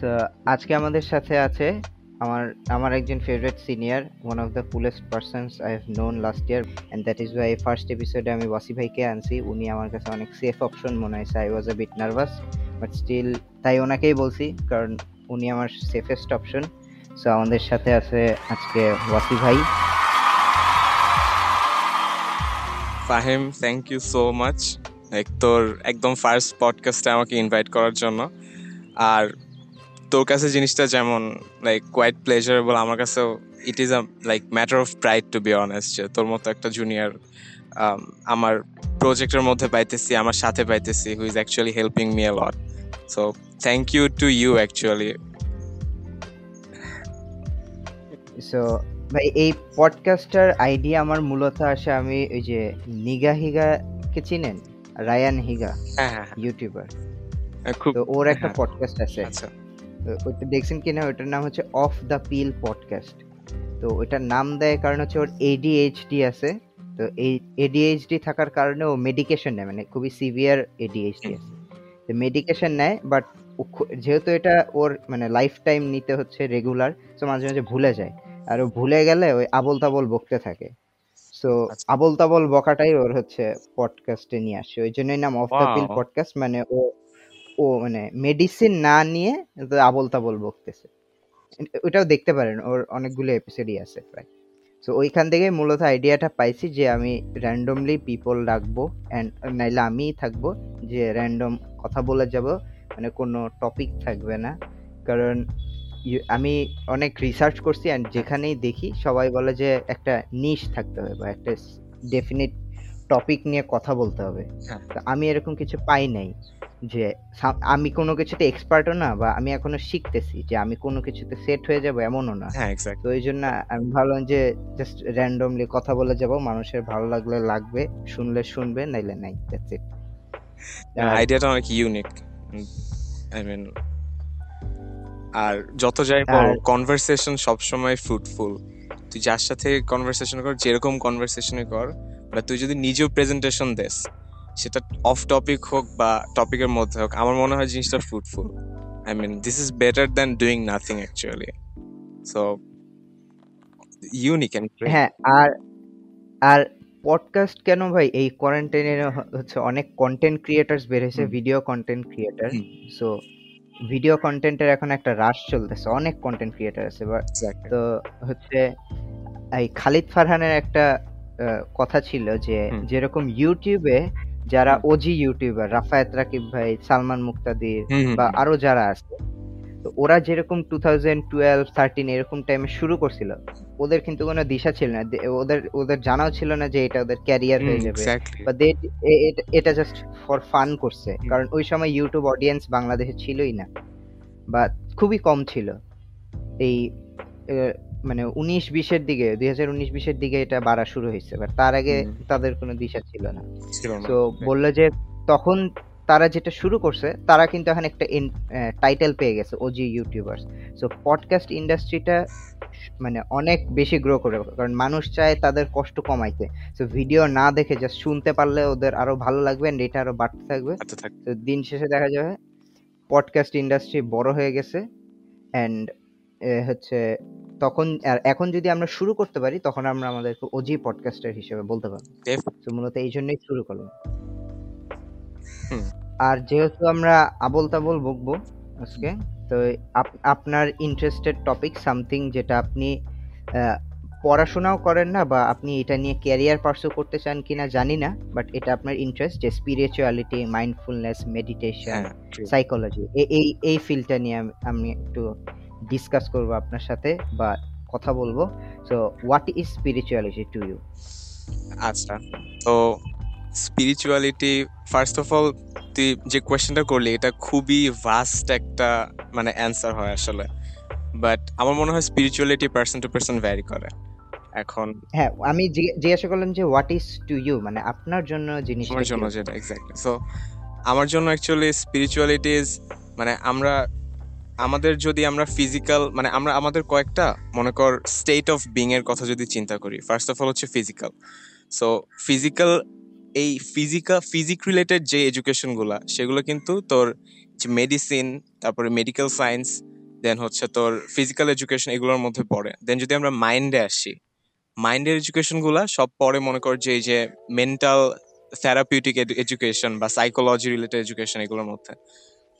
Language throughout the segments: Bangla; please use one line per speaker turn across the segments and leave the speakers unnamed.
তো আজকে আমাদের সাথে আছে আমার আমার একজন favourite senior one of the coolest persons I have known last year and that is why first এপিসোডে আমি ওয়াসি ভাইকে আনছি। উনি আমার কাছে অনেক সেফ অপশন মনে হয়েছে। I was a bit nervous but still তাই ওনাকেই বলছি, কারণ উনি আমার সেফেস্ট অপশন সো আমাদের সাথে আছে আজকে ওয়াসি ভাই।
Fahim thank you so much like তোর, একদম ফার্স্ট পডকাস্টে আমাকে ইনভাইট করার জন্য। আর তোর কাছে জিনিসটা যেমন লাইক কোয়াইট প্লেজারেবল আমার কাছেও it is a like matter of pride to be honest যে তোর মতো একটা জুনিয়র আমার প্রজেক্টের মধ্যে পাইতেছি আমার সাথে পাইতেছি who is actually helping me a lot so thank you to you actually
so ভাই এই পডকাস্টার আইডিয়া আমার মূলত আসে আমি ওই যে নিগা হিগা কে চিনেন? রায়ান হিগা
হ্যাঁ হ্যাঁ
ইউটিউবার
হ্যাঁ খুব
ওর একটা
হ্যাঁ।
পডকাস্ট আছে।
আচ্ছা।
ওইটা দেখছেন কিনা ওইটার নাম হচ্ছে অফ দ্য পিল পডকাস্ট তো ওইটার নাম দেয় কারণ হচ্ছে ওর এডিএইচডি আছে। তো এই এডিএইচডি থাকার কারণে ও মেডিকেশন নেয় মানে খুবই সিভিয়ার এডিএইচডি আছে। তো মেডিকেশন নেয় বাট যেহেতু এটা ওর মানে লাইফ টাইম নিতে হচ্ছে রেগুলার তো মাঝে মাঝে ভুলে যায়। আর ও ভুলে গেলে ওই আবল তাবল বকতে থাকে। সো
আচ্ছা।
আবল তাবল বকাটাই ওর হচ্ছে পডকাস্টে নিয়ে আসে। ওই জন্যই নাম অফ দ্য পিল পডকাস্ট মানে ও ও মানে মেডিসিন না নিয়ে আবল তাবল বকতেছে। ওটাও দেখতে পারেন ওর অনেকগুলো এপিসোডই আছে প্রায়। সো ওইখান থেকে মূলত আইডিয়াটা পাইছি যে আমি র্যান্ডমলি পিপল ডাকবো অ্যান্ড নাইলে আমিই থাকব যে র্যান্ডম কথা বলে যাব মানে কোনো টপিক থাকবে না। কারণ আমি অনেক রিসার্চ করছি অ্যান্ড যেখানেই দেখি সবাই বলে যে একটা নিশ থাকতে হবে বা একটা ডেফিনিট টপিক নিয়ে কথা বলতে হবে।
হ্যাঁ।
আমি এরকম কিছু পাই নাই। যে আমি কোনো কিছুতে এক্সপার্টও না বা আমি এখনও শিখতেছি যে আমি কোনো কিছুতে সেট হয়ে যাব এমনও না।
হ্যাঁ
তো ওই জন্য আমি ভাবলাম যে জাস্ট র্যান্ডমলি কথা বলে যাব মানুষের ভালো লাগলে লাগবে শুনলে শুনবে নাইলে নাই দ্যাটস ইট
আইডিয়াটা অনেক ইউনিক আই মিন আর যত যাই বল কনভারসেশন সবসময় ফ্রুটফুল তুই যার সাথে কনভারসেশন কর যেরকম কনভারসেশনই কর বা তুই যদি নিজেও প্রেজেন্টেশন দেস সেটা অফ টপিক হোক বা টপিকের মধ্যে হোক আমার মনে হয় জিনিসটা fruitful I mean this is better than doing nothing actually so unique and
হ্যাঁ আর আর পডকাস্ট কেন ভাই? এই কোয়ারেন্টাইনে হচ্ছে অনেক কন্টেন্ট ক্রিয়েটার্স হয়েছে video content
creator.
So video কন্টেন্টের এখন একটা রাশ চলতেছে অনেক কন্টেন্ট ক্রিয়েটার আছে। তো হচ্ছে এই খালিদ ফারহানের একটা কথা ছিল যে যেরকম ইউটিউবে যারা ওজি ইউটিউবার রাফায়েত রাকিব ভাই সালমান মুক্তাদির বা আরও যারা আছে তো ওরা যেরকম টু থাউজেন্ড টুয়েলভ থার্টিন এরকম টাইমে শুরু করছিল ওদের কিন্তু কোনো দিশা ছিল না। ওদের ওদের জানাও ছিল না যে এটা ওদের ক্যারিয়ার হয়ে যাবে। বা এ- এটা- জাস্ট ফর ফান করছে। কারণ ওই সময় ইউটিউব অডিয়েন্স বাংলাদেশে ছিলই না বা খুবই কম ছিল। এই মানে উনিশ বিশের দিকে দুই হাজার উনিশ বিশের দিকে এটা বাড়া শুরু হয়েছে। বাট তার আগে তাদের কোনো দিশা ছিল না। তো বলল যে তখন তারা যেটা শুরু করছে তারা কিন্তু এখন একটা টাইটেল পেয়ে গেছে ওজি ইউটিউবার্স সো পডকাস্ট ইন্ডাস্ট্রিটা মানে অনেক বেশি গ্রো করে কারণ মানুষ চায় তাদের কষ্ট কমাইতে। সো ভিডিও না দেখে জাস্ট শুনতে পারলে ওদের আরও ভালো লাগবে and এটা আরও বাড়তে থাকবে।
আচ্ছা
তো দিন শেষে দেখা যাবে পডকাস্ট ইন্ডাস্ট্রি বড় হয়ে গেছে অ্যান্ড হচ্ছে তখন আর এখন যদি আমরা শুরু করতে পারি তখন আমরা আমাদেরকে ওজি পডকাস্টার হিসেবে বলতে পারব। তো মূলত এই জন্যই শুরু করলাম। আর যেহেতু আমরা আবল তাবল বকবো আজকে তো আপনার ইন্টারেস্টেড টপিক সামথিং যেটা আপনি পড়াশোনাও করেন না বা আপনি এটা নিয়ে ক্যারিয়ার পার্সু করতে চান কিনা জানি না বাট এটা আপনার ইন্টারেস্ট যে স্পিরিচুয়ালিটি মাইন্ডফুলনেস মেডিটেশন. সাইকোলজি এই এই ফিল্ডটা নিয়ে আমি একটু ডিসকাস করব আপনার সাথে বা কথা বলব। So what is spirituality to you
আচ্ছা তো স্পিরিচুয়ালিটি ফার্স্ট অফ অল তুই যে কোয়েশ্চেনটা করলি এটা খুবই ভাস্ট একটা মানে অ্যান্সার হয় আসলে। বাট আমার মনে হয় spirituality person to person vary করে। এখন
হ্যাঁ আমি জিজ্ঞে- জিজ্ঞাসা করলাম যে হোয়াট ইজ টু ইউ মানে আপনার জন্য জিনিসটা
আমার জন্য যেটা এক্স্যাক্টলি সো আমার জন্য অ্যাকচুয়ালি স্পিরিচুয়ালিটি ইজ মানে আমরা আমাদের যদি আমরা ফিজিক্যাল মানে আমরা আমাদের কয়েকটা, মনে কর স্টেট অফ বিং এর কথা যদি চিন্তা করি ফার্স্ট অফ অল হচ্ছে ফিজিক্যাল সো ফিজিক্যাল এই ফিজিক্যাল ফিজিক রিলেটেড যে এডুকেশনগুলা, সেগুলো কিন্তু তোর মেডিসিন তারপরে মেডিকেল সায়েন্স দেন হচ্ছে তোর ফিজিক্যাল এডুকেশন এগুলোর মধ্যে পড়ে। দেন যদি আমরা মাইন্ডে আসি মাইন্ডের এডুকেশনগুলা সব পরে মনে কর যে, এই যে মেন্টাল থেরাপিউটিক এডুকেশন বা সাইকোলজি রিলেটেড এডুকেশন এগুলোর মধ্যে।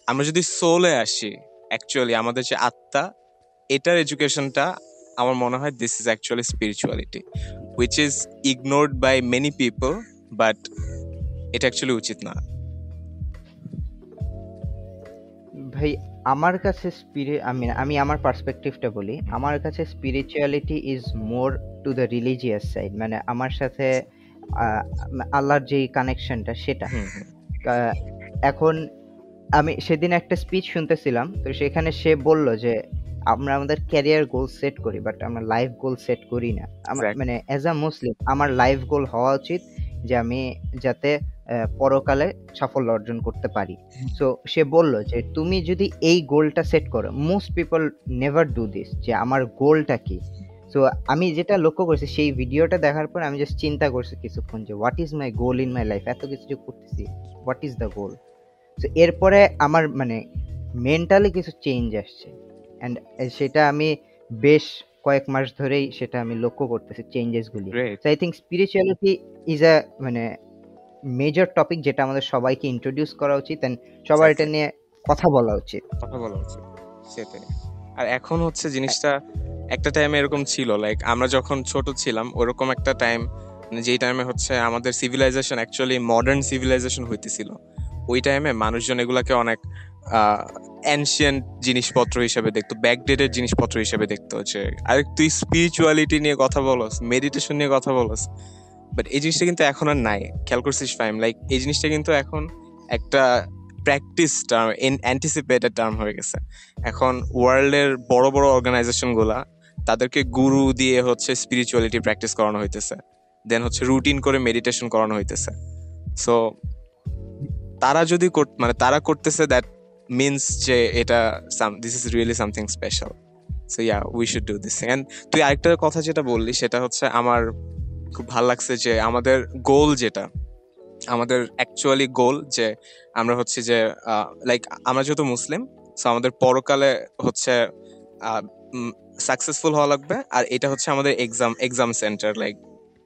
আমরা যদি সোলে আসি অ্যাকচুয়ালি আমাদের যে আত্মা এটার এডুকেশনটা আমার মনে হয় this is actually spirituality which is ignored by many people but এটা অ্যাকচুয়ালি উচিত না।
ভাই আমার কাছে স্পিরি আমি আমি আমার পার্সপেক্টিভটা বলি। আমার কাছে spirituality is more to the religious side মানে আমার সাথে আল্লাহর যে কানেকশনটা সেটা। এখন আমি সেদিন একটা স্পিচ শুনতেছিলাম তো সেখানে সে বলল যে আমরা আমাদের ক্যারিয়ার গোল সেট করি বাট আমরা লাইফ গোল সেট করি না। আমার মানে অ্যাজ আ মুসলিম আমার লাইফ গোল হওয়া উচিত যে আমি যাতে পরকালে সাফল্য অর্জন করতে পারি। সো সে বলল যে তুমি যদি এই গোলটা সেট করো most people never do this যে আমার গোলটা কি? সো আমি যেটা লক্ষ্য করছি সেই ভিডিওটা দেখার পর আমি জাস্ট চিন্তা করছি কিছুক্ষণ যে what is my goal in my life এত কিছু যে করতেছি হোয়াট ইজ দ্য গোল তো এরপরে আমার মানে মেন্টালি কিছু চেঞ্জ আসছে। অ্যান্ড সেটা আমি বেশ কয়েক মাস ধরেই সেটা আমি লক্ষ্য করতেছি চেঞ্জেসগুলি I think spirituality is a মানে মেজর টপিক যেটা আমাদের সবাইকে ইন্ট্রোডিউস করা উচিত অ্যান্ড সবার এটা নিয়ে কথা বলা উচিত।
কথা বলা উচিত সেটাই। আর এখন হচ্ছে জিনিসটা একটা টাইমে এরকম ছিল লাইক আমরা যখন ছোট ছিলাম ওরকম একটা টাইম যেই টাইমে হচ্ছে আমাদের সিভিলাইজেশন অ্যাকচুয়ালি মডার্ন সিভিলাইজেশন হইতেছিল। ওই টাইমে মানুষজন এগুলাকে অনেক অ্যানশিয়েন্ট জিনিসপত্র হিসেবে দেখতো ব্যাকডেটেড জিনিসপত্র হিসেবে দেখতো যে, আরে তুই স্পিরিচুয়ালিটি নিয়ে কথা বলস মেডিটেশন নিয়ে কথা বলস বাট এই জিনিসটা কিন্তু এখন আর নাই, খেয়াল করছিস ফাইম লাইক এই জিনিসটা কিন্তু এখন একটা practice term in anticipated term হয়ে গেছে। এখন ওয়ার্ল্ডের বড় বড় অর্গানাইজেশনগুলা তাদেরকে গুরু দিয়ে হচ্ছে স্পিরিচুয়ালিটি প্র্যাকটিস করানো হইতেছে দেন হচ্ছে রুটিন করে মেডিটেশন করানো হইতেছে। সো তারা যদি মানে তারা করতেছে দ্যাট মিনস যে এটা this is really something special so yeah we should do this and তুই আরেকটা কথা যেটা বললি, সেটা হচ্ছে আমার খুব ভালো লাগছে যে আমাদের গোল যেটা, আমাদের অ্যাকচুয়ালি গোল যে আমরা হচ্ছে যে লাইক আমরা যেহেতু মুসলিম সো আমাদের পরকালে হচ্ছে সাকসেসফুল হওয়া লাগবে। আর এটা হচ্ছে আমাদের এক্সাম এক্সাম সেন্টার লাইক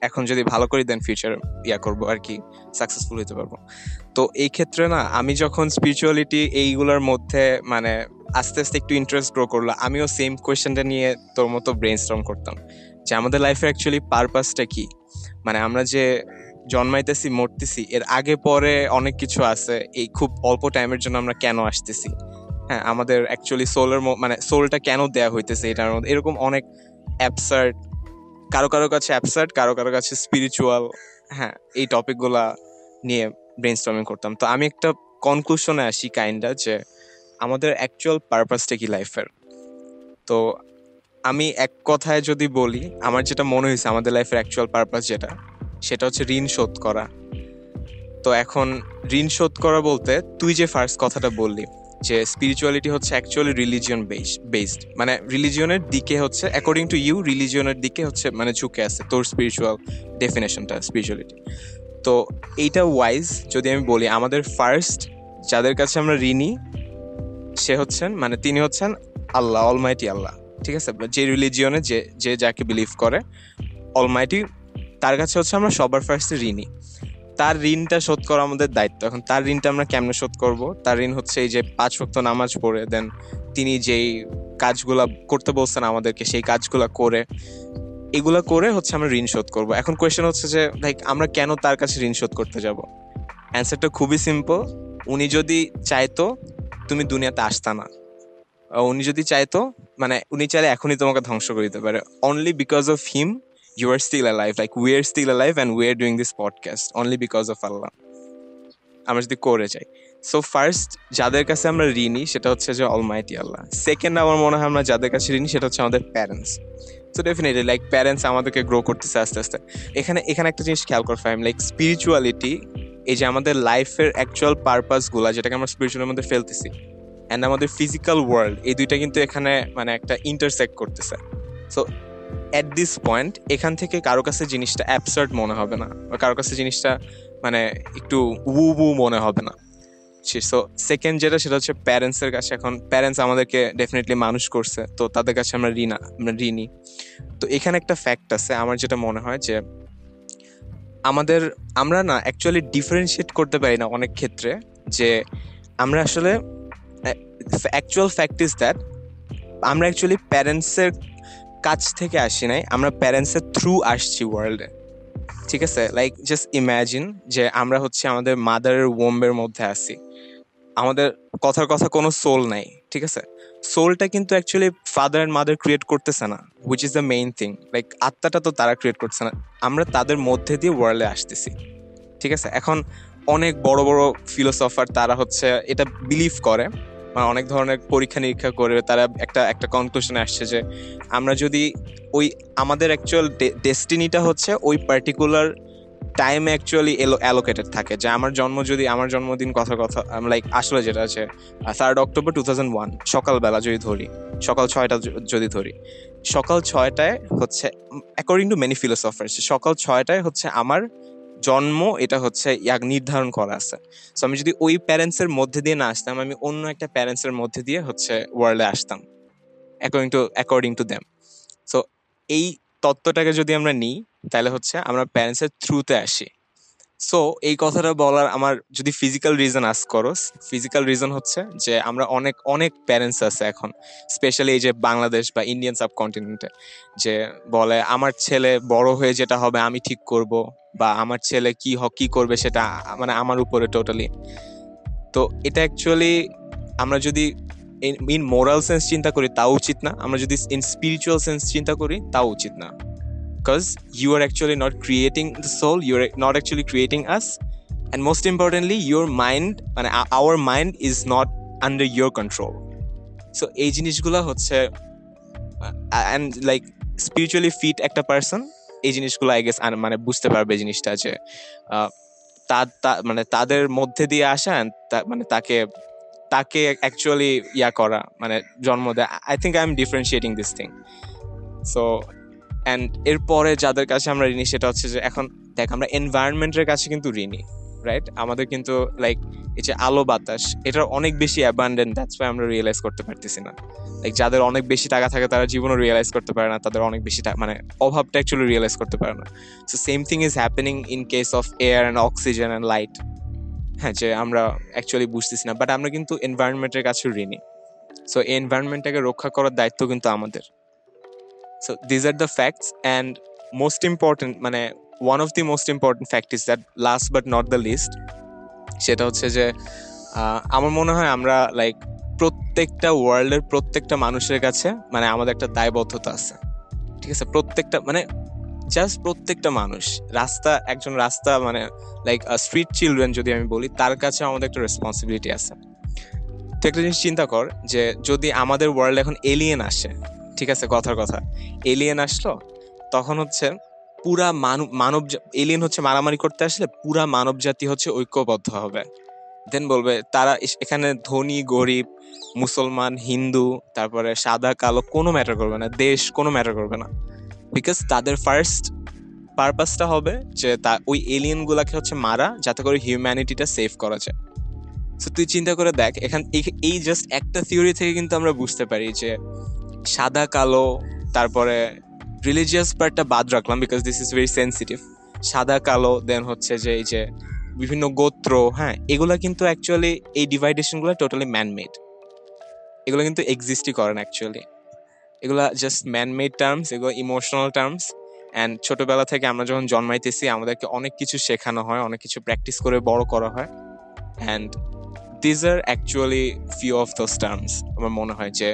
এখন যদি ভালো করি দেন ফিউচার ইয়া করব আর কি সাকসেসফুল হতে পারব। তো এই ক্ষেত্রে না, আমি যখন স্পিরিচুয়ালিটি এইগুলোর মধ্যে মানে আস্তে আস্তে একটু ইন্টারেস্ট গ্রো করল, আমিও সেম কোয়েশ্চেনটা নিয়ে তোর মতো ব্রেন স্ট্রম করতাম যে আমাদের লাইফে অ্যাকচুয়ালি পারপাসটা কি? মানে আমরা যে জন্মাইতেছি, মরতেছি, এর আগে পরে অনেক কিছু আছে, এই খুব অল্প টাইমের জন্য আমরা কেন আসতেছি? হ্যাঁ আমাদের অ্যাকচুয়ালি সোলের মানে সোলটা কেন দেয়া হইতেছে এটার মধ্যে? এরকম অনেক অ্যাবসার্ট কারও কারও কাছে অ্যাবসার্ট কারও কারও কাছে স্পিরিচুয়াল হ্যাঁ এই টপিকগুলা নিয়ে ব্রেন স্টর্মিং করতাম। তো আমি একটা কনক্লুশনে আসি কাইন্ডা যে আমাদের অ্যাকচুয়াল পারপাসটা কি লাইফের তো আমি এক কথায় যদি বলি, আমার যেটা মনে হয়েছে, আমাদের লাইফের অ্যাকচুয়াল পারপাস যেটা, সেটা হচ্ছে ঋণ শোধ করা। তো এখন ঋণ শোধ করা বলতে তুই যে ফার্স্ট কথাটা বললি যে স্পিরিচুয়ালিটি হচ্ছে অ্যাকচুয়ালি রিলিজিয়ন বেসড মানে রিলিজিয়নের দিকে হচ্ছে অ্যাকর্ডিং টু ইউ রিলিজিয়নের দিকে হচ্ছে মানে ঝুঁকে আছে তোর স্পিরিচুয়াল ডেফিনেশনটা স্পিরিচুয়ালিটি তো এইটা ওয়াইজ যদি আমি বলি, আমাদের ফার্স্ট যাদের কাছে আমরা ঋণী, সে হচ্ছেন মানে তিনি হচ্ছেন আল্লাহ অলমাইটি আল্লাহ, ঠিক আছে? যে রিলিজিয়নে যে যে যাকে বিলিভ করে অলমাইটি তার কাছে হচ্ছে আমরা সবার ফার্স্টে ঋণী। তার ঋণটা শোধ করা আমাদের দায়িত্ব। এখন তার ঋণটা আমরা কেমনে শোধ করব? তার ঋণ হচ্ছে এই যে পাঁচ ভক্ত নামাজ পড়ে দেন তিনি যেই কাজগুলা করতে বলছেন আমাদেরকে, সেই কাজগুলা করে, এগুলা করে হচ্ছে আমরা ঋণ শোধ করব। এখন কোয়েশ্চেন হচ্ছে যে লাইক আমরা কেন তার কাছে ঋণ শোধ করতে যাব? অ্যান্সারটা খুবই সিম্পল উনি যদি চাইতো, তুমি দুনিয়াতে আসতা না। উনি যদি চাইতো মানে উনি চাইলে এখনই তোমাকে ধ্বংস করে দিতে পারে। Only because of him still alive like we are still alive and we are doing this podcast only because of Allah আমরা যদি করে যাই। সো ফার্স্ট যাদের কাছে আমরা ঋণী, সেটা হচ্ছে যে অলমাইটি আল্লাহ সেকেন্ড আমার মনে হয় আমরা যাদের কাছে ঋণী, সেটা হচ্ছে আমাদের parents so definitely like parents আমাদেরকে গ্রো করতেছে আস্তে আস্তে। এখানে এখানে একটা জিনিস খেয়াল কর ফাইম লাইক স্পিরিচুয়ালিটি এই যে আমাদের লাইফের অ্যাকচুয়াল পারপাসগুলা যেটাকে আমরা স্পিরিচুয়ালের মধ্যে ফেলতেছি অ্যান্ড আমাদের ফিজিক্যাল ওয়ার্ল্ড এই দুইটা কিন্তু এখানে মানে একটা ইন্টারসেক্ট করতেছে। সো অ্যাট দিস পয়েন্ট এখান থেকে কারও কাছে জিনিসটা অ্যাবসার্ড মনে হবে না, বা কারও কাছে জিনিসটা মানে একটু উু বু মনে হবে না। সো সেকেন্ড যেটা, সেটা হচ্ছে প্যারেন্টসের কাছে এখন প্যারেন্টস আমাদেরকে ডেফিনেটলি মানুষ করছে, তো তাদের কাছে আমরা ঋণা, আমরা ঋণী। তো এখানে একটা ফ্যাক্ট আছে, আমার যেটা মনে হয় যে, আমাদের, আমরা না অ্যাকচুয়ালি ডিফারেন্সিয়েট করতে পারি না অনেক ক্ষেত্রে যে, আমরা আসলে অ্যাকচুয়াল ফ্যাক্ট ইজ দ্যাট আমরা অ্যাকচুয়ালি প্যারেন্টসের কাছ থেকে আসি নাই, আমরা প্যারেন্টসের থ্রু আসছি ওয়ার্ল্ডে ঠিক আছে? লাইক জাস্ট ইম্যাজিন যে আমরা হচ্ছে আমাদের মাদারের ওম্বের মধ্যে আছি। আমাদের কথার কথা কোনো সোল নাই, ঠিক আছে? সোলটা কিন্তু actually father and mother create করতেছে না which is the main thing like আত্মাটা তো তারা ক্রিয়েট করতেছে না। আমরা তাদের মধ্যে দিয়ে ওয়ার্ল্ডে আসতেছি, ঠিক আছে? এখন অনেক বড় বড় ফিলোসফার তারা হচ্ছে এটা বিলিভ করে। অনেক ধরনের পরীক্ষা নিরীক্ষা করে তারা একটা একটা কনক্লুশনে আসছে যে আমরা যদি ওই আমাদের অ্যাকচুয়াল ডেস্টিনিটা হচ্ছে ওই পার্টিকুলার টাইম অ্যাকচুয়ালি এলো অ্যালোকেটেড থাকে। যে আমার জন্ম যদি, আমার জন্মদিন কথা কথা লাইক আসলে যেটা আছে third October two thousand one সকালবেলা যদি ধরি, সকাল ছয়টা যদি ধরি, সকাল ছয়টায় হচ্ছে অ্যাকর্ডিং টু মেনি ফিলোসফার্স সকাল ছয়টায় হচ্ছে আমার জন্ম, এটা হচ্ছে ইয়াক নির্ধারণ করা আছে। সো আমি যদি ওই প্যারেন্টসের মধ্যে দিয়ে না আসতাম, আমি অন্য একটা প্যারেন্টসের মধ্যে দিয়ে হচ্ছে ওয়ার্ল্ডে আসতাম according to according to them so এই তত্ত্বটাকে যদি আমরা নিই, তাহলে হচ্ছে আমরা প্যারেন্টসের থ্রুতে আসি। সো এই কথাটা বলার আমার যদি ফিজিক্যাল রিজন আস করো ফিজিক্যাল রিজন হচ্ছে যে আমরা অনেক অনেক প্যারেন্টস আছে এখন স্পেশালি এই যে বাংলাদেশ বা ইন্ডিয়ান সাবকন্টিনেন্টে যে বলে, আমার ছেলে বড় হয়ে যেটা হবে, আমি ঠিক করব। বা আমার ছেলে কি কি করবে সেটা মানে আমার উপরে টোটালি তো এটা অ্যাকচুয়ালি আমরা যদি ইন মোরাল সেন্স চিন্তা করি, তাও উচিত না। আমরা যদি ইন স্পিরিচুয়াল সেন্স চিন্তা করি, তাও উচিত না। Because you are actually not creating the soul you are not actually creating us and most importantly your mind মানে our mind is not under your control so এই জিনিসগুলো হচ্ছে অ্যান্ড লাইক স্পিরিচুয়ালি ফিট একটা পার্সন এই জিনিসগুলো আই গেস মানে বুঝতে পারবে জিনিসটা যে মানে তাদের মধ্যে দিয়ে আসা মানে তাকে তাকে অ্যাকচুয়ালি ইয়া করা মানে জন্ম দেয়। I think I am differentiating this thing so and এরপরে যাদের কাছে আমরা ঋণী, সেটা হচ্ছে যে, এখন দেখ, আমরা এনভায়রনমেন্টের কাছে কিন্তু ঋণী। রাইট আমাদের কিন্তু লাইক এই যে আলো বাতাস, এটার অনেক বেশি অ্যাবান্ডেন্ট দ্যাটস ওয়াই আমরা রিয়েলাইজ করতে পারতেছি না। লাইক যাদের অনেক বেশি টাকা থাকে, তারা জীবনও রিয়েলাইজ করতে পারে না, তাদের অনেক বেশি মানে অভাবটা অ্যাকচুয়ালি রিয়েলাইজ করতে পারে না। So same thing is happening in case of air and oxygen and light হ্যাঁ যে আমরা অ্যাকচুয়ালি বুঝতেছি না বাট আমরা কিন্তু এনভায়রনমেন্টের কাছে ঋণী। সো এই এনভায়রনমেন্টটাকে রক্ষা করার দায়িত্ব কিন্তু আমাদের। So these are the facts and most important মানে one of the most important fact is that last but not the least সেটা হচ্ছে যে আমার মনে হয় আমরা লাইক প্রত্যেকটা ওয়ার্ল্ডের প্রত্যেকটা মানুষের কাছে মানে আমাদের একটা দায়বদ্ধতা আছে। ঠিক আছে? প্রত্যেকটা মানে জাস্ট প্রত্যেকটা মানুষ, রাস্তা, একজন রাস্তা মানে লাইক স্ট্রিট চিলড্রেন যদি আমি বলি, তার কাছে আমাদের একটা রেসপন্সিবিলিটি আছে। তো একটা জিনিস চিন্তা কর যে, যদি আমাদের ওয়ার্ল্ড এখন এলিয়েন আসে, ঠিক আছে? কথার কথা। এলিয়েন আসলো, তখন হচ্ছে পুরা মানব মানব এলিয়েন হচ্ছে মারামারি করতে আসলে পুরা মানব জাতি হচ্ছে ঐক্যবদ্ধ হবে। দেন বলবে, তারা এখানে ধনী, গরিব, মুসলমান, হিন্দু, তারপরে সাদা, কালো, কোনো ম্যাটার করবে না, দেশ কোনো ম্যাটার করবে না। বিকজ তাদের ফার্স্ট পারপাসটা হবে যে তা ওই এলিয়েন গুলাকে হচ্ছে মারা, যাতে করে হিউম্যানিটিটা সেভ করা যায়। তো তুই চিন্তা করে দেখ, এখান এই জাস্ট একটা থিওরি থেকে কিন্তু আমরা বুঝতে পারি যে সাদা, কালো, তারপরে রিলিজিয়াস পার্টটা বাদ রাখলাম because this is very sensitive সাদা, কালো দেন হচ্ছে যে এই যে বিভিন্ন গোত্র হ্যাঁ এগুলা কিন্তু অ্যাকচুয়ালি এই ডিভাইডেশনগুলো টোটালি ম্যানমেড এগুলো কিন্তু এক্সিস্টই করে না অ্যাকচুয়ালি এগুলা জাস্ট ম্যানমেড টার্মস এগুলো ইমোশনাল টার্মস অ্যান্ড ছোটোবেলা থেকে আমরা যখন জন্মাইতেছি, আমাদেরকে অনেক কিছু শেখানো হয়, অনেক কিছু প্র্যাকটিস করে বড় করা হয়। And these are actually few of those terms আমার মনে হয় যে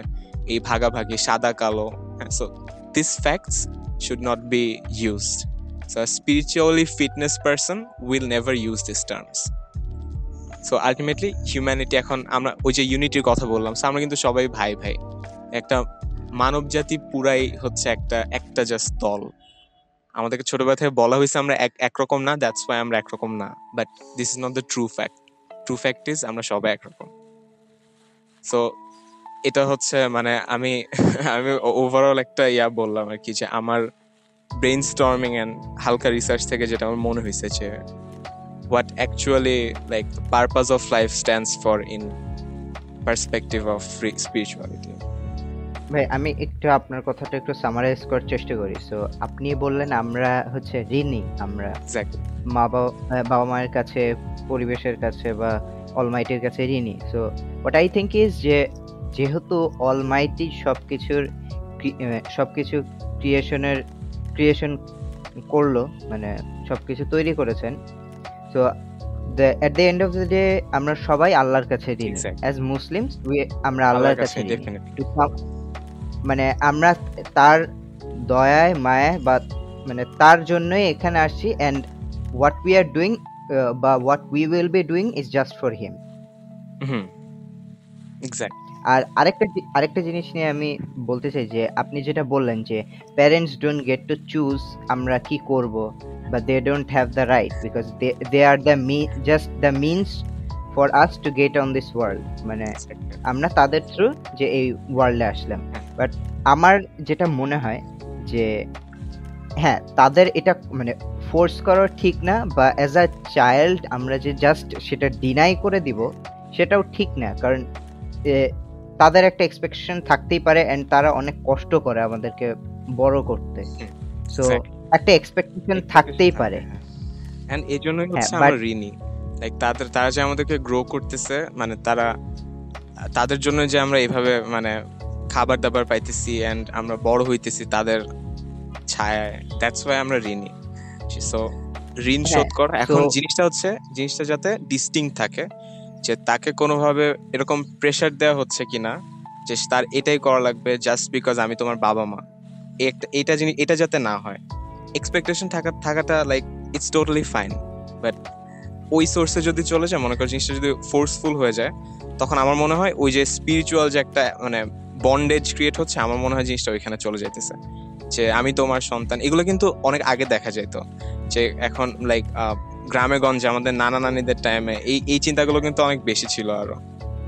এই ভাগাভাগি, সাদা, কালো হ্যাঁ so this facts should not be used so spiritually fitness person will never use this terms so ultimately humanity এখন আমরা ওই যে ইউনিটির কথা বললাম সো আমরা কিন্তু সবাই ভাই ভাই। একটা মানব জাতি পুরাই হচ্ছে একটা একটা জাস্ট দল। আমাদেরকে ছোটবেলা থেকে বলা হয়েছে আমরা এক, একরকম না দ্যাটস ওয়াই আমরা একরকম না। But this is not the true fact true fact is আমরা সবাই একরকম। সো এটা হচ্ছে মানে আমি আমি ওভারঅল একটা ইয়া বললাম আর কি যে আমার ব্রেন স্টর্মিং অ্যান্ড হালকা রিসার্চ থেকে যেটা আমার মনে হয়েছে যে actually like the purpose of life stands for in perspective of free spirituality.
ভাই আমি একটু আপনার কথাটা একটু সামারাইজ করার চেষ্টা করি। সো আপনি বললেন আমরা হচ্ছে ঋণী আমরা মা বাবা বাবা মায়ের কাছে পরিবেশের কাছে বা অলমাইটির কাছে ঋণী। So what I think is যে যেহেতু অলমাইটি সবকিছুর সবকিছু ক্রিয়েশনের ক্রিয়েশন করল মানে সবকিছু তৈরি করেছেন তো at the end of the day আমরা সবাই আল্লাহর কাছে ঋণী. অ্যাজ মুসলিমস আমরা আল্লাহর কাছে মানে আমরা তার দয়ায় মায়ায় বা মানে তার জন্যই এখানে আসছি and what we are doing বা what we will be doing is just for him
hmm. Exact
আর আরেকটা আরেকটা জিনিস নিয়ে আমি বলতে চাই যে, আপনি যেটা বললেন যে parents don't get to choose আমরা কি করব বা they don't have the right because they they are the me just the means for us to get on this world মানে আমরা তাদের থ্রু যে এই ওয়ার্ল্ডে আসলাম। বাট আমার যেটা মনে হয় যে হ্যাঁ তাদের এটা মানে ফোর্স করা ঠিক না, বা অ্যাজ আ চাইল্ড আমরা যে জাস্ট সেটা ডিনাই করে দিব, সেটাও ঠিক না। কারণ তাদের একটা এক্সপেকটেশন থাকতেই পারে এন্ড তারা অনেক কষ্ট করে আমাদেরকে বড় করতে। সো একটা এক্সপেকটেশন থাকতেই পারে।
এন্ড এই জন্যই হচ্ছে আমরা ঋণী। লাইক তাদের তারা যে আমাদেরকে গ্রো করতেছে মানে তারা তাদের জন্য যে আমরা এভাবে মানে খাবার দাবার পাইতেছি এন্ড আমরা বড় হইতেছি তাদের ছায়ায় দ্যাটস ওয়াই আমরা ঋণী। সো ঋণ
হ্যাঁ,
শোধ করা। এখন জিনিসটা হচ্ছে জিনিসটা যাতে ডিস্টিং থাকে। যে তাকে কোনোভাবে এরকম প্রেশার দেওয়া হচ্ছে কিনা, যে তার এটাই করা লাগবে জাস্ট বিকজ আমি তোমার বাবা মা। এটা জিনিস, এটা যাতে না হয়। এক্সপেকটেশন থাকা, থাকাটা like it's totally fine but ওই সোর্সে যদি চলে যায়, মনে করো জিনিসটা যদি ফোর্সফুল হয়ে যায়, তখন আমার মনে হয় ওই যে স্পিরিচুয়াল যে একটা মানে বন্ডেজ ক্রিয়েট হচ্ছে, আমার মনে হয় জিনিসটা ওইখানে চলে যাইতেছে। যে আমি তোমার সন্তান, এগুলো কিন্তু অনেক আগে দেখা যেত যে এখন লাইক গ্রামে গঞ্জে আমাদের নানা নানিদের টাইমে এই এই চিন্তাগুলো কিন্তু অনেক বেশি ছিল আরও।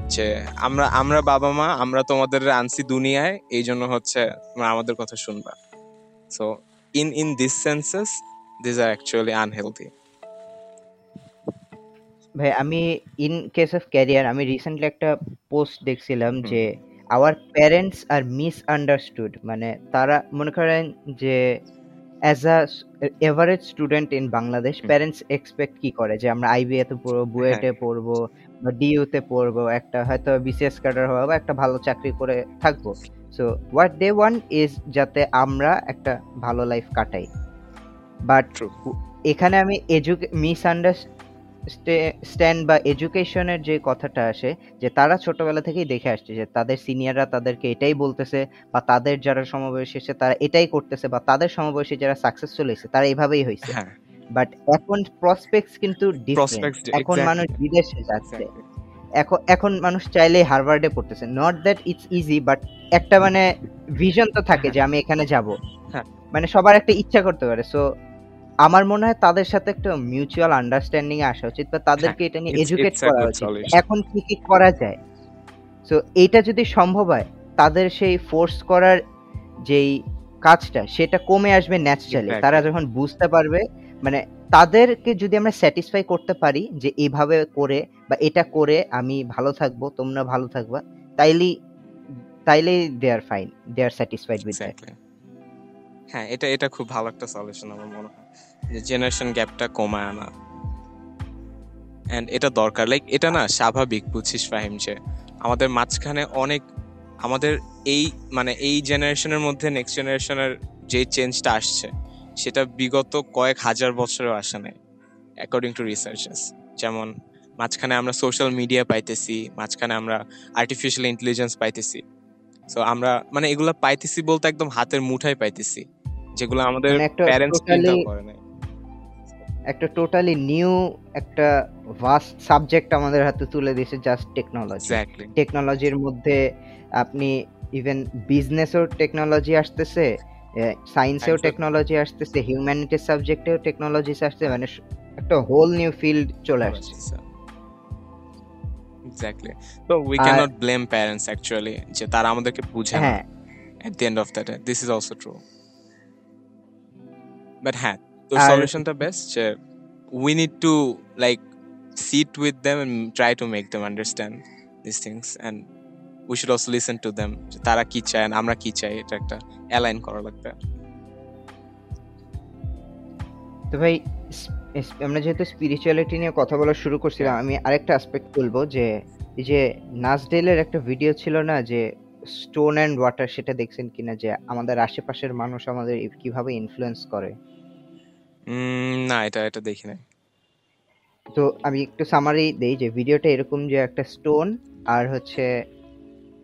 যে আমরা আমরা বাবা মা আমরা তোমাদের আনছি দুনিয়ায় এই জন্য হচ্ছে তোমরা আমাদের কথা শুনবা। So in in this senses this are actually unhealthy
ভাই আমি ইন কেস অফ ক্যারিয়ার আমি রিসেন্টলি একটা পোস্ট দেখছিলাম যে our parents are misunderstood মানে তারা মনে করেন যে as a average student in
Bangladesh
parents expect কি করে? যে আমরা আইবিএ তে পড়ব বুয়েটে পড়ব বা ডিউতে পড়ব একটা হয়তো বিসিএস ক্যাডার হব বা একটা ভালো চাকরি করে থাকব। So what they want is যাতে আমরা একটা ভালো লাইফ কাটাই। বাট এখানে আমি এজুকে মিস স্ট্যান্ড বা এডুকেশনের যে কথাটা আসে যে তারা ছোটবেলা থেকেই দেখে আসছে যে তাদের সিনিয়ররা তাদেরকে এটাই বলতেছে বা তাদের যারা সমবয়সী এসে তারা এটাই করতেছে বা তাদের সমবয়সী যারা সাকসেসফুল হয়েছে তারা এইভাবেই হয়েছে।
হ্যাঁ।
বাট এখন প্রসপেক্টস কিন্তু এখন মানুষ বিদেশে যাচ্ছে। এখন এখন মানুষ চাইলে হার্ভার্ডে পড়তেছে। Not that it's easy but একটা মানে ভিশন তো থাকে যে আমি এখানে যাব।
হ্যাঁ।
মানে সবার একটা ইচ্ছা করতে পারে। সো আমার মনে হয় তাদের সাথে একটা মিউচুয়াল আন্ডারস্ট্যান্ডিং এ আসা উচিত বা তাদেরকে এটা নিয়ে
হ্যাঁ,
এডুকেট করা উচিত। এখন কি কি করা যায়? সো এটা যদি সম্ভব হয় তাদের সেই ফোর্স করার যেই কাজটা সেটা কমে আসবে ন্যাচারালি তারা যখন বুঝতে পারবে মানে তাদেরকে যদি আমরা স্যাটিসফাই করতে পারি যে এইভাবে করে বা এটা করে আমি ভালো থাকব তোমরা ভালো থাকবা তাইলেই তাইলেই they are fine they are satisfied with
that. হ্যাঁ এটা এটা খুব ভালো একটা সলিউশন আমার মনে হয়, যে জেনারেশন গ্যাপটা কমায় আনা। এন্ড এটা দরকার লাইক এটা না স্বাভাবিক, বুঝছিস ফাহিম, যে আমাদের মাঝখানে অনেক, আমাদের এই মানে এই জেনারেশনের মধ্যে নেক্সট জেনারেশনের যে চেঞ্জটা আসছে, সেটা বিগত কয়েক হাজার বছরেও আসে নাই অ্যাকর্ডিং টু রিসার্চেস যেমন মাঝখানে আমরা সোশ্যাল মিডিয়া পাইতেছি, মাঝখানে আমরা আর্টিফিশিয়াল ইন্টেলিজেন্স পাইতেছি। সো আমরা মানে এগুলা পাইতেছি বলতে একদম হাতের মুঠায় পাইতেছি। যেগুলো আমাদের
মানে একটা
প্যারেন্টস চিন্তা করে নাই।
একটা টোটালি নিউ একটা ভাস্ট সাবজেক্ট আমাদের হাতে তুলে দিয়েছে জাস্ট টেকনোলজি টেকনোলজির মধ্যে আপনি ইভেন বিজনেসেও টেকনোলজি আসতেছে সায়েন্সেও টেকনোলজি আসতেছে হিউম্যানিটির সাবজেক্টেও টেকনোলজি আসছে মানে একটা হোল নিউ ফিল্ড চলে আসছে।
এক্স্যাক্টলি তো
we
can not blame parents actually যে তারা আমাদেরকে বুঝে না।
হ্যাঁ।
At the end of this is also is but হ্যাঁ তো সলিউশনটা বেস্ট যে we need to like sit with them and try to make them understand these things. And we should also listen to them. তারা কি চায় and আমরা কি চাই এটা একটা অ্যালাইন করা লাগবে।
তো ভাই আমরা যেহেতু স্পিরিচুয়ালিটি নিয়ে কথা বলা শুরু করছিলাম আমি আরেকটা অ্যাসপেক্ট বলব যে এই যে নাজডেলের একটা ভিডিও ছিল না যে স্টোন অ্যান্ড ওয়াটার সেটা দেখছেন কিনা? যে আমাদের আশেপাশের মানুষ আমাদের কীভাবে ইনফ্লুয়েন্স করে?
উম, না এটা এটা দেখি নাই।
তো আমি একটু সামারি দেই যে ভিডিওটা এরকম যে একটা স্টোন আর হচ্ছে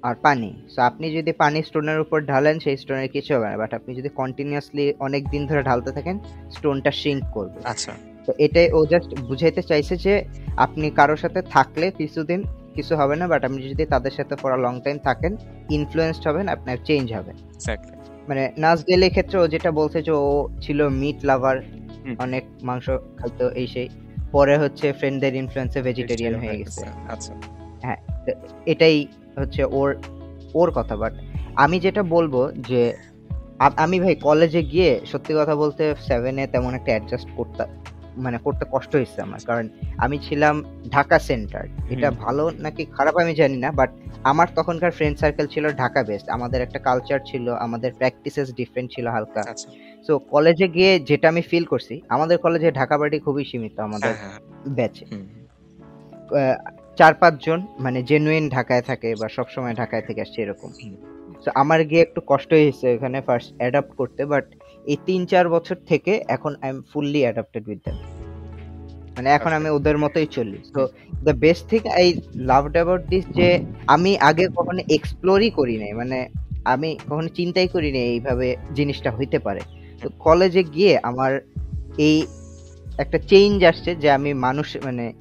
আর পানি। সো আপনি যদি পানি স্টোনের উপর ঢালেন সেই স্টোনের কিছু হবে না। বাট আপনি যদি কন্টিনিউয়াসলি অনেক দিন ধরে ঢালতে থাকেন স্টোনটা সিঙ্ক করবে।
আচ্ছা।
তো এটাই ও জাস্ট বুঝাইতে চাইছে যে আপনি কারোর সাথে থাকলে কিছুদিন কিছু হবে না বাট আপনি যদি তাদের সাথে পড়া লং টাইম থাকেন ইনফ্লুয়েসড হবেন আপনার চেঞ্জ হবে।
এক্স্যাক্টলি
মানে নাজডেলের ক্ষেত্রে ও যেটা বলছে যে ও ছিল মিট লাভার। অনেক মাংস খাইতো এই সেই। পরে হচ্ছে ফ্রেন্ডদের ইনফ্লুয়েন্সে ভেজিটেরিয়ান হয়ে গেছে।
আচ্ছা।
এটাই হচ্ছে ওর ওর কথা। বাট আমি যেটা বলব যে আমি ভাই কলেজে গিয়ে সত্যি কথা বলতে সেভেনে তেমন একটা অ্যাডজাস্ট করতে মানে করতে কষ্ট হয়েছে আমার। কারণ আমি ছিলাম ঢাকা সেন্টার এটা ভালো নাকি খারাপ আমি জানি না বাট আমার তখনকার ফ্রেন্ড সার্কেল ছিল ঢাকা বেস্ট আমাদের একটা কালচার ছিল আমাদের প্র্যাকটিসেস ডিফারেন্ট ছিল হালকা।
আচ্ছা
সো কলেজে গিয়ে যেটা আমি ফিল করছি আমাদের কলেজে ঢাকা বাড়ি খুবই সীমিত আমাদের
হ্যাঁ হ্যাঁ।
ব্যাচে
হুম।
চার পাঁচজন মানে জেনুইন ঢাকায় থাকে বা সব সময় ঢাকায় থেকে আসছে এরকম। তো আমার গিয়ে একটু কষ্ট হয়েছে এখানে ফার্স্ট অ্যাডাপ্ট করতে বাট এই তিন চার বছর থেকে এখন I am fully adapted with them মানে এখন আমি ওদের মতোই চলি। তো the best thing I loved about this যে আমি আগে কখনো এক্সপ্লোরই করি নাই। মানে আমি কখনো চিন্তাই করি নাই এইভাবে জিনিসটা হইতে পারে। তো কলেজে গিয়ে আমার এই একটা চেঞ্জ আসছে যে আমি মানুষ মানে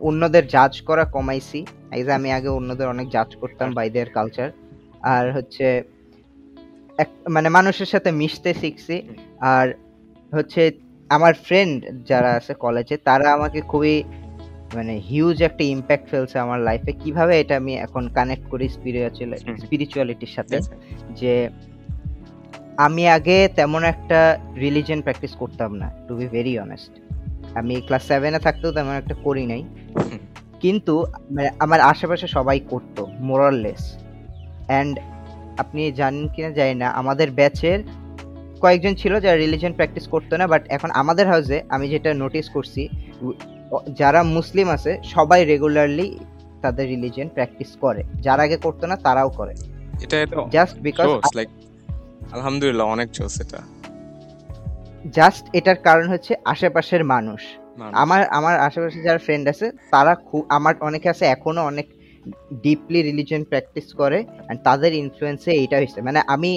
অন্যদের জাজ করা কমাইছি। এই যে আমি আগে অন্যদের অনেক জাজ করতাম বাই দেয়ার কালচার আর হচ্ছে এক- মানে মানুষের সাথে মিশতে শিখছি। আর হচ্ছে আমার ফ্রেন্ড যারা আছে কলেজে তারা আমাকে খুবই মানে হিউজ একটা ইম্প্যাক্ট ফেলছে আমার লাইফে কীভাবে এটা আমি এখন কানেক্ট করি স্পিরিচুয়াল স্পিরিচুয়ালিটির সাথে। যে আমি আগে তেমন একটা রিলিজিয়ন প্র্যাকটিস করতাম না টু বি ভেরি অনেস্ট আমি ক্লাস সেভেনে থাকতেও তেমন একটা করি নাই। কিন্তু মানে আমার আশেপাশে সবাই করতো মোরাললেস অ্যান্ড আপনি জানেন কিনা জানি না আমাদের ব্যাচের কয়েকজন ছিল যারা রিলিজিয়ন প্র্যাকটিস করতো না বাট এখন আমাদের হাউসে আমি যেটা নোটিস করছি যারা মুসলিম আছে সবাই রেগুলারলি তাদের রিলিজিয়ন প্র্যাকটিস করে। যারা আগে করতো না তারাও করে।
এটা
জাস্ট বিকজ
লাইক আলহামদুলিল্লাহ অনেক জোস এটা।
জাস্ট এটার কারণ হচ্ছে আশেপাশের মানুষ। আমার আমার আশেপাশে যারা ফ্রেন্ড আছে তারা খুব আমার অনেকে আছে এখনও অনেক ডিপলি রিলিজিয়ন প্র্যাকটিস করে তাদের ইনফ্লুয়েন্সে এইটা হয়েছে। মানে আমি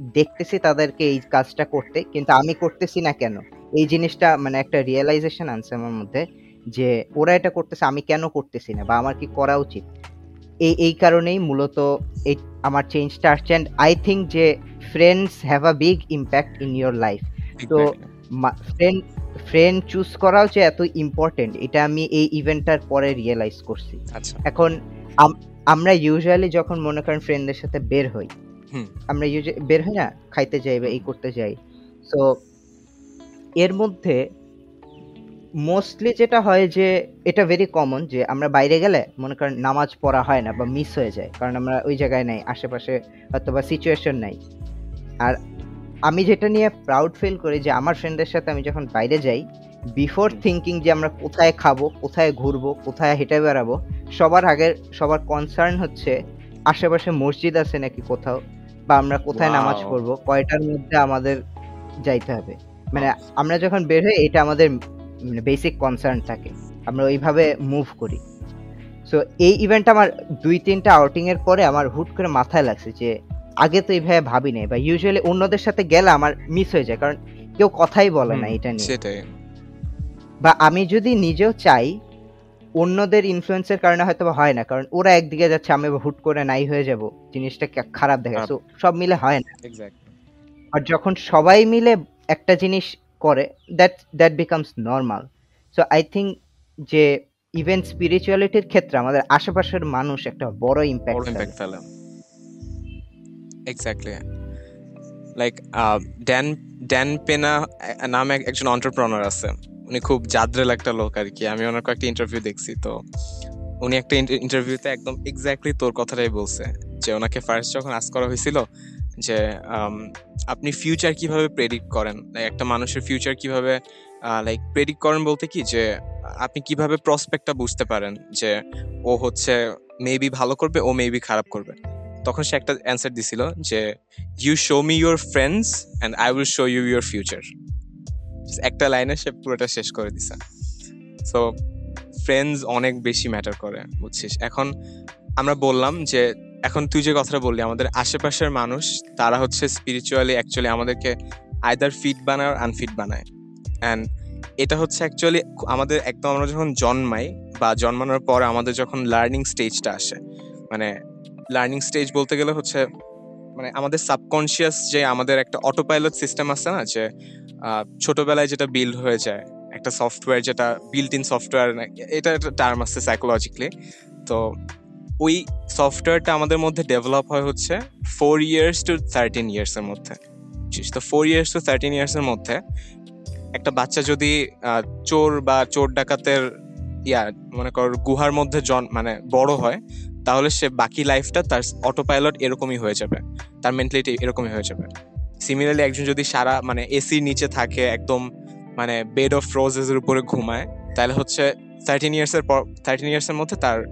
দেখতেছি তাদেরকে এই কাজটা করতে কিন্তু আমি করতেছি না কেন? এই জিনিসটা মানে একটা রিয়েলাইজেশন আনছে আমার মধ্যে যে ওরা এটা করতেছে আমি কেন করতেছি না? বা আমার কি করা উচিত? এই এই কারণেই মূলত এই আমার চেঞ্জটা আসছে অ্যান্ড আই থিঙ্ক যে friends have a big impact in your life তো. ফ্রেন্ড ফ্রেন্ড চুজ করাও যে এত ইম্পর্টেন্ট এটা আমি এই ইভেন্টটার পরে রিয়েলাইজ করছি।
আচ্ছা।
এখন আম- আমরা ইউজুয়ালি যখন মনে করেন ফ্রেন্ডদের সাথে বের হই। আমরা বের হই না খাইতে যাই বা এই করতে যাই। সো এর মধ্যে মোস্টলি যেটা হয় যে এটা ভেরি কমন যে আমরা বাইরে গেলে মনে করেন নামাজ পড়া হয় না বা মিস হয়ে যায়। কারণ আমরা ওই জায়গায় নাই আশেপাশে হয়তো বা সিচুয়েশন নাই। আর আমি যেটা নিয়ে প্রাউড ফিল করি যে আমার ফ্রেন্ডের সাথে আমি যখন বাইরে যাই বিফোর থিঙ্কিং যে আমরা কোথায় খাব কোথায় ঘুরবো কোথায় হেঁটে বেড়াবো সবার আগে সবার কনসার্ন হচ্ছে আশেপাশে মসজিদ আছে নাকি কোথাও বা আমরা কোথায় নামাজ. পড়ব কয়টার মধ্যে আমাদের যাইতে হবে। মানে আমরা যখন বের হই এটা আমাদের মানে বেসিক কনসার্ন থাকে। আমরা ওইভাবে মুভ করি। সো এই ইভেন্ট আমার দুই তিনটা আউটিং এর পরে আমার হুট করে মাথায় লাগছে যে আগে তো এইভাবে ভাবি নাই বা ইউজুয়ালি অন্যদের সাথে গেলে আমার মিস হয়ে যায় কারণ কেউ কথাই বলে না এটা নিয়ে।
সেটাই।
বা আমি যদি নিজেও চাই অন্যদের ইনফ্লুয়েন্সের কারণে হয়তো হয় না কারণ ওরা একদিকে যাচ্ছে আমি হুট করে নাই হয়ে যাব জিনিসটা খারাপ দেখা। তো সব মিলে হয় না। আর যখন সবাই মিলে একটা জিনিস করে that that becomes normal so I think যে ইভেন স্পিরিচুয়ালিটির ক্ষেত্রে আমাদের আশেপাশের মানুষ একটা বড় ইম্প্যাক্ট
ফেলে। Exactly like Dan Dan Pena নামে এক- একজন অন্টারপ্রনার আছে। উনি খুব জাদ্রেল একটা লোক আর কি। আমি ওনার কয়েকটা ইন্টারভিউ দেখছি তো উনি একটা ইন্টারভিউতে একদম এক্স্যাক্টলি তোর কথাটাই বলছে যে ওনাকে ফার্স্ট যখন আস করা হয়েছিল যে um, আপনি ফিউচার কীভাবে প্রেডিক্ট করেন? একটা মানুষের ফিউচার কীভাবে লাইক প্রেডিক্ট করেন বলতে কি? যে আপনি কীভাবে প্রসপেক্টটা বুঝতে পারেন? যে ও হচ্ছে মেবি ভালো করবে ও মেবি খারাপ করবে। তখন সে একটা অ্যান্সার দিছিল যে you show me your friends and I will show you your future একটা লাইনে সে পুরোটা শেষ করে দিছে। সো ফ্রেন্ডস অনেক বেশি ম্যাটার করে, বুঝছিস? এখন আমরা বললাম যে, এখন তুই যে কথাটা বললি, আমাদের আশেপাশের মানুষ, তারা হচ্ছে স্পিরিচুয়ালি অ্যাকচুয়ালি আমাদেরকে আইদার ফিট বানায় আর আনফিট বানায়। অ্যান্ড এটা হচ্ছে অ্যাকচুয়ালি আমাদের একদম আমরা যখন জন্মাই বা জন্মানোর পর আমাদের যখন লার্নিং স্টেজটা আসে মানে লার্নিং স্টেজ বলতে গেলে হচ্ছে মানে আমাদের সাবকনশিয়াস যে আমাদের একটা অটো পাইলট সিস্টেম আছে না, যে ছোটবেলায় যেটা বিল্ড হয়ে যায়, একটা সফটওয়্যার যেটা বিল্ট ইন সফটওয়্যার এটা একটা টার্ম আছে সাইকোলজিক্যালি তো ওই সফটওয়্যারটা আমাদের মধ্যে ডেভেলপ হয় হচ্ছে ফোর ইয়ার্স টু থার্টিন ইয়ার্সের মধ্যে? তো ফোর ইয়ার্স টু থার্টিন ইয়ার্সের মধ্যে একটা বাচ্চা যদি চোর বা চোর ডাকাতের, ইয়া, মনে কর গুহার মধ্যে জন মানে বড় হয় তাহলে সে বাকি লাইফটা তার অটো পাইলট এরকমই হয়ে যাবে। তার মেন্টালিটি এরকমই হয়ে যাবে। সিমিলারলি একজন যদি সারা মানে এসির নিচে থাকে, একদম মানে বেড অফ রোজেস এর উপরে ঘুমায়, তাহলে হচ্ছে থার্টিন ইয়ার্স এর পর থার্টিন ইয়ার্স এর মধ্যে তার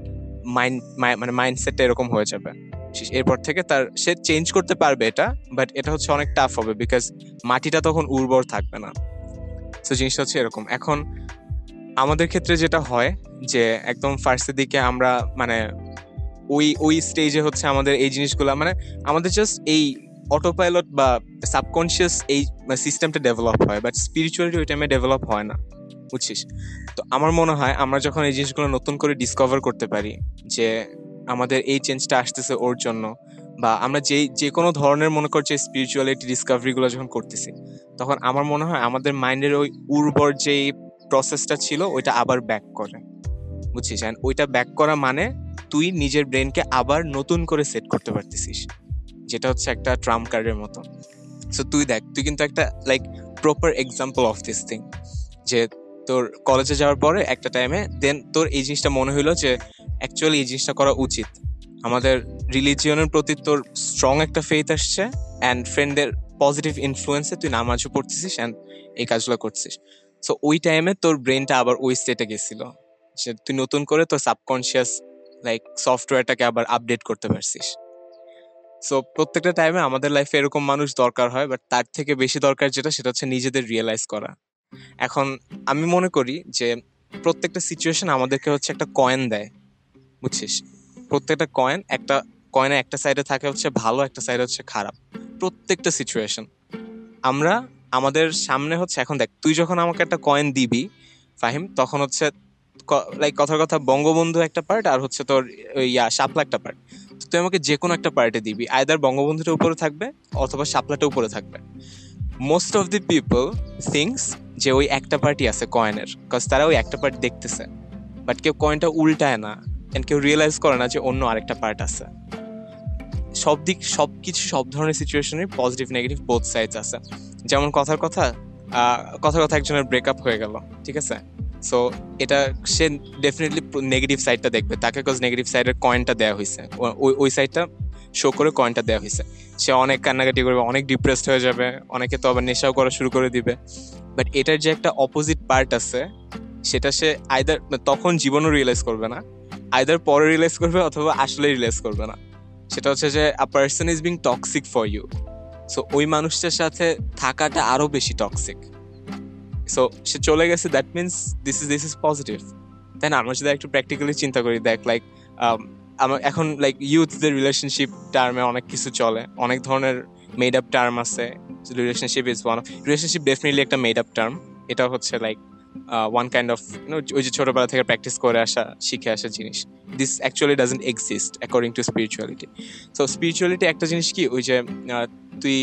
মাইন্ড মানে মাইন্ডসেটটা এরকম হয়ে যাবে। এরপর থেকে তার, সে চেঞ্জ করতে পারবে এটা বাট এটা হচ্ছে অনেক টাফ হবে বিকজ মাটিটা তখন উর্বর থাকবে না। তো জিনিসটা হচ্ছে এরকম। এখন আমাদের ক্ষেত্রে যেটা হয় যে, একদম ফার্স্টের দিকে আমরা মানে ওই ওই স্টেজে হচ্ছে আমাদের এই জিনিসগুলো মানে আমাদের জাস্ট এই অটো পাইলট বা সাবকনশিয়াস এই সিস্টেমটা ডেভেলপ হয় বাট স্পিরিচুয়ালিটি ওই টাইমে ডেভেলপ হয় না, বুঝছিস? তো আমার মনে হয় আমরা যখন এই জিনিসগুলো নতুন করে ডিসকভার করতে পারি, যে আমাদের এই চেঞ্জটা আসতেছে ওর জন্য, বা আমরা যে যে কোনো ধরনের মনে করছি স্পিরিচুয়ালিটি ডিসকভারিগুলো যখন করতেছি, তখন আমার মনে হয় আমাদের মাইন্ডের ওই উর্বর যে প্রসেসটা ছিল, ওইটা আবার ব্যাক করে, বুঝছিস? And ওইটা ব্যাক করা মানে তুই নিজের ব্রেনকে আবার নতুন করে সেট করতে পারতেছিস। যেটা হচ্ছে একটা ট্রাম কার্ডের মতো। সো তুই দেখ, তুই কিন্তু একটা like proper example of this thing যে তোর কলেজে যাওয়ার পরে একটা টাইমে দেন তোর এই জিনিসটা মনে হইল যে অ্যাকচুয়ালি এই জিনিসটা করা উচিত। আমাদের রিলিজিয়নের প্রতি তোর স্ট্রং একটা ফেথ আসছে অ্যান্ড ফ্রেন্ডের পজিটিভ ইনফ্লুয়েন্সে তুই নামাজও পড়তেছিস অ্যান্ড এই কাজগুলো করছিস। সো ওই টাইমে তোর ব্রেনটা আবার ওই স্টেটে গেছিল। যে তুই নতুন করে তোর সাবকনশিয়াস লাইক সফটওয়্যারটাকে আবার আপডেট করতে পারছিস। সো প্রত্যেকটা টাইমে আমাদের লাইফে এরকম মানুষ দরকার হয় বাট তার থেকে বেশি দরকার যেটা, সেটা হচ্ছে নিজেদের রিয়েলাইজ করা। এখন আমি মনে করি যে, প্রত্যেকটা সিচুয়েশন আমাদেরকে হচ্ছে একটা কয়েন দেয়, বুঝছিস? প্রত্যেকটা কয়েন একটা কয়েনের একটা সাইডে থাকে হচ্ছে ভালো, একটা সাইডে হচ্ছে খারাপ। প্রত্যেকটা সিচুয়েশন আমরা, আমাদের সামনে হচ্ছে, এখন দেখ, তুই যখন আমাকে একটা কয়েন দিবি, ফাহিম, তখন হচ্ছে লাইক কথার কথা বঙ্গবন্ধু একটা পার্ট আর হচ্ছে তোর ইয়া শাপলা একটা পার্ট তুই আমাকে যে কোনো একটা পার্টে দিবি। আয়দার বঙ্গবন্ধুটা উপরে থাকবে অথবা শাপলাটা উপরে থাকবে। Most of the people things যে ওই একটা পার্টি আছে কয়েনের কজ তারা ওই একটা পার্ট দেখতেছে। বাট কেউ কয়েনটা উল্টায় না। এন্ড কেউ রিয়েলাইজ করে না যে অন্য আরেকটা পার্ট আছে। সব দিক, সব কিছু, সব ধরনের সিচুয়েশনে পজিটিভ নেগেটিভ বোথ সাইডস আছে। যেমন কথার কথা কথার কথা একজনের ব্রেকআপ হয়ে গেল। ঠিক আছে? সো এটা সে ডেফিনেটলি নেগেটিভ সাইডটা দেখবে। তাকে কজ নেগেটিভ সাইডের কয়েনটা দেওয়া হয়েছে ওই ওই সাইডটা শো করে কয়েনটা দেওয়া হয়েছে সে অনেক কান্নাকাটি করবে, অনেক ডিপ্রেসড হয়ে যাবে, অনেকে তো আবার নেশাও করা শুরু করে দিবে। বাট এটার যে একটা অপোজিট পার্ট আছে, সেটা সে আইদার তখন জীবনও রিয়েলাইজ করবে না আইদার পরে রিয়েলাইজ করবে অথবা আসলে রিয়েলাইজ করবে না। সেটা হচ্ছে যে a person is being toxic for you so ওই মানুষটার সাথে থাকাটা আরও বেশি টক্সিক সো সে চলে গেছে that means this is this is positive তাই না আমরা যদি একটু প্র্যাকটিক্যালি চিন্তা করি, দেখ লাইক আমার এখন লাইক ইউথদের রিলেশনশিপ টার্মে অনেক কিছু চলে। অনেক ধরনের মেড আপ টার্ম আছে। Relationship is one relationship definitely একটা মেড আপ টার্ম এটা হচ্ছে লাইক ওয়ান কাইন্ড অফ ওই যে ছোটবেলা থেকে প্র্যাকটিস করে আসা, শিখে আসা জিনিস। This actually doesn't exist according to spirituality so spirituality একটা জিনিস কি? ওই যে তুই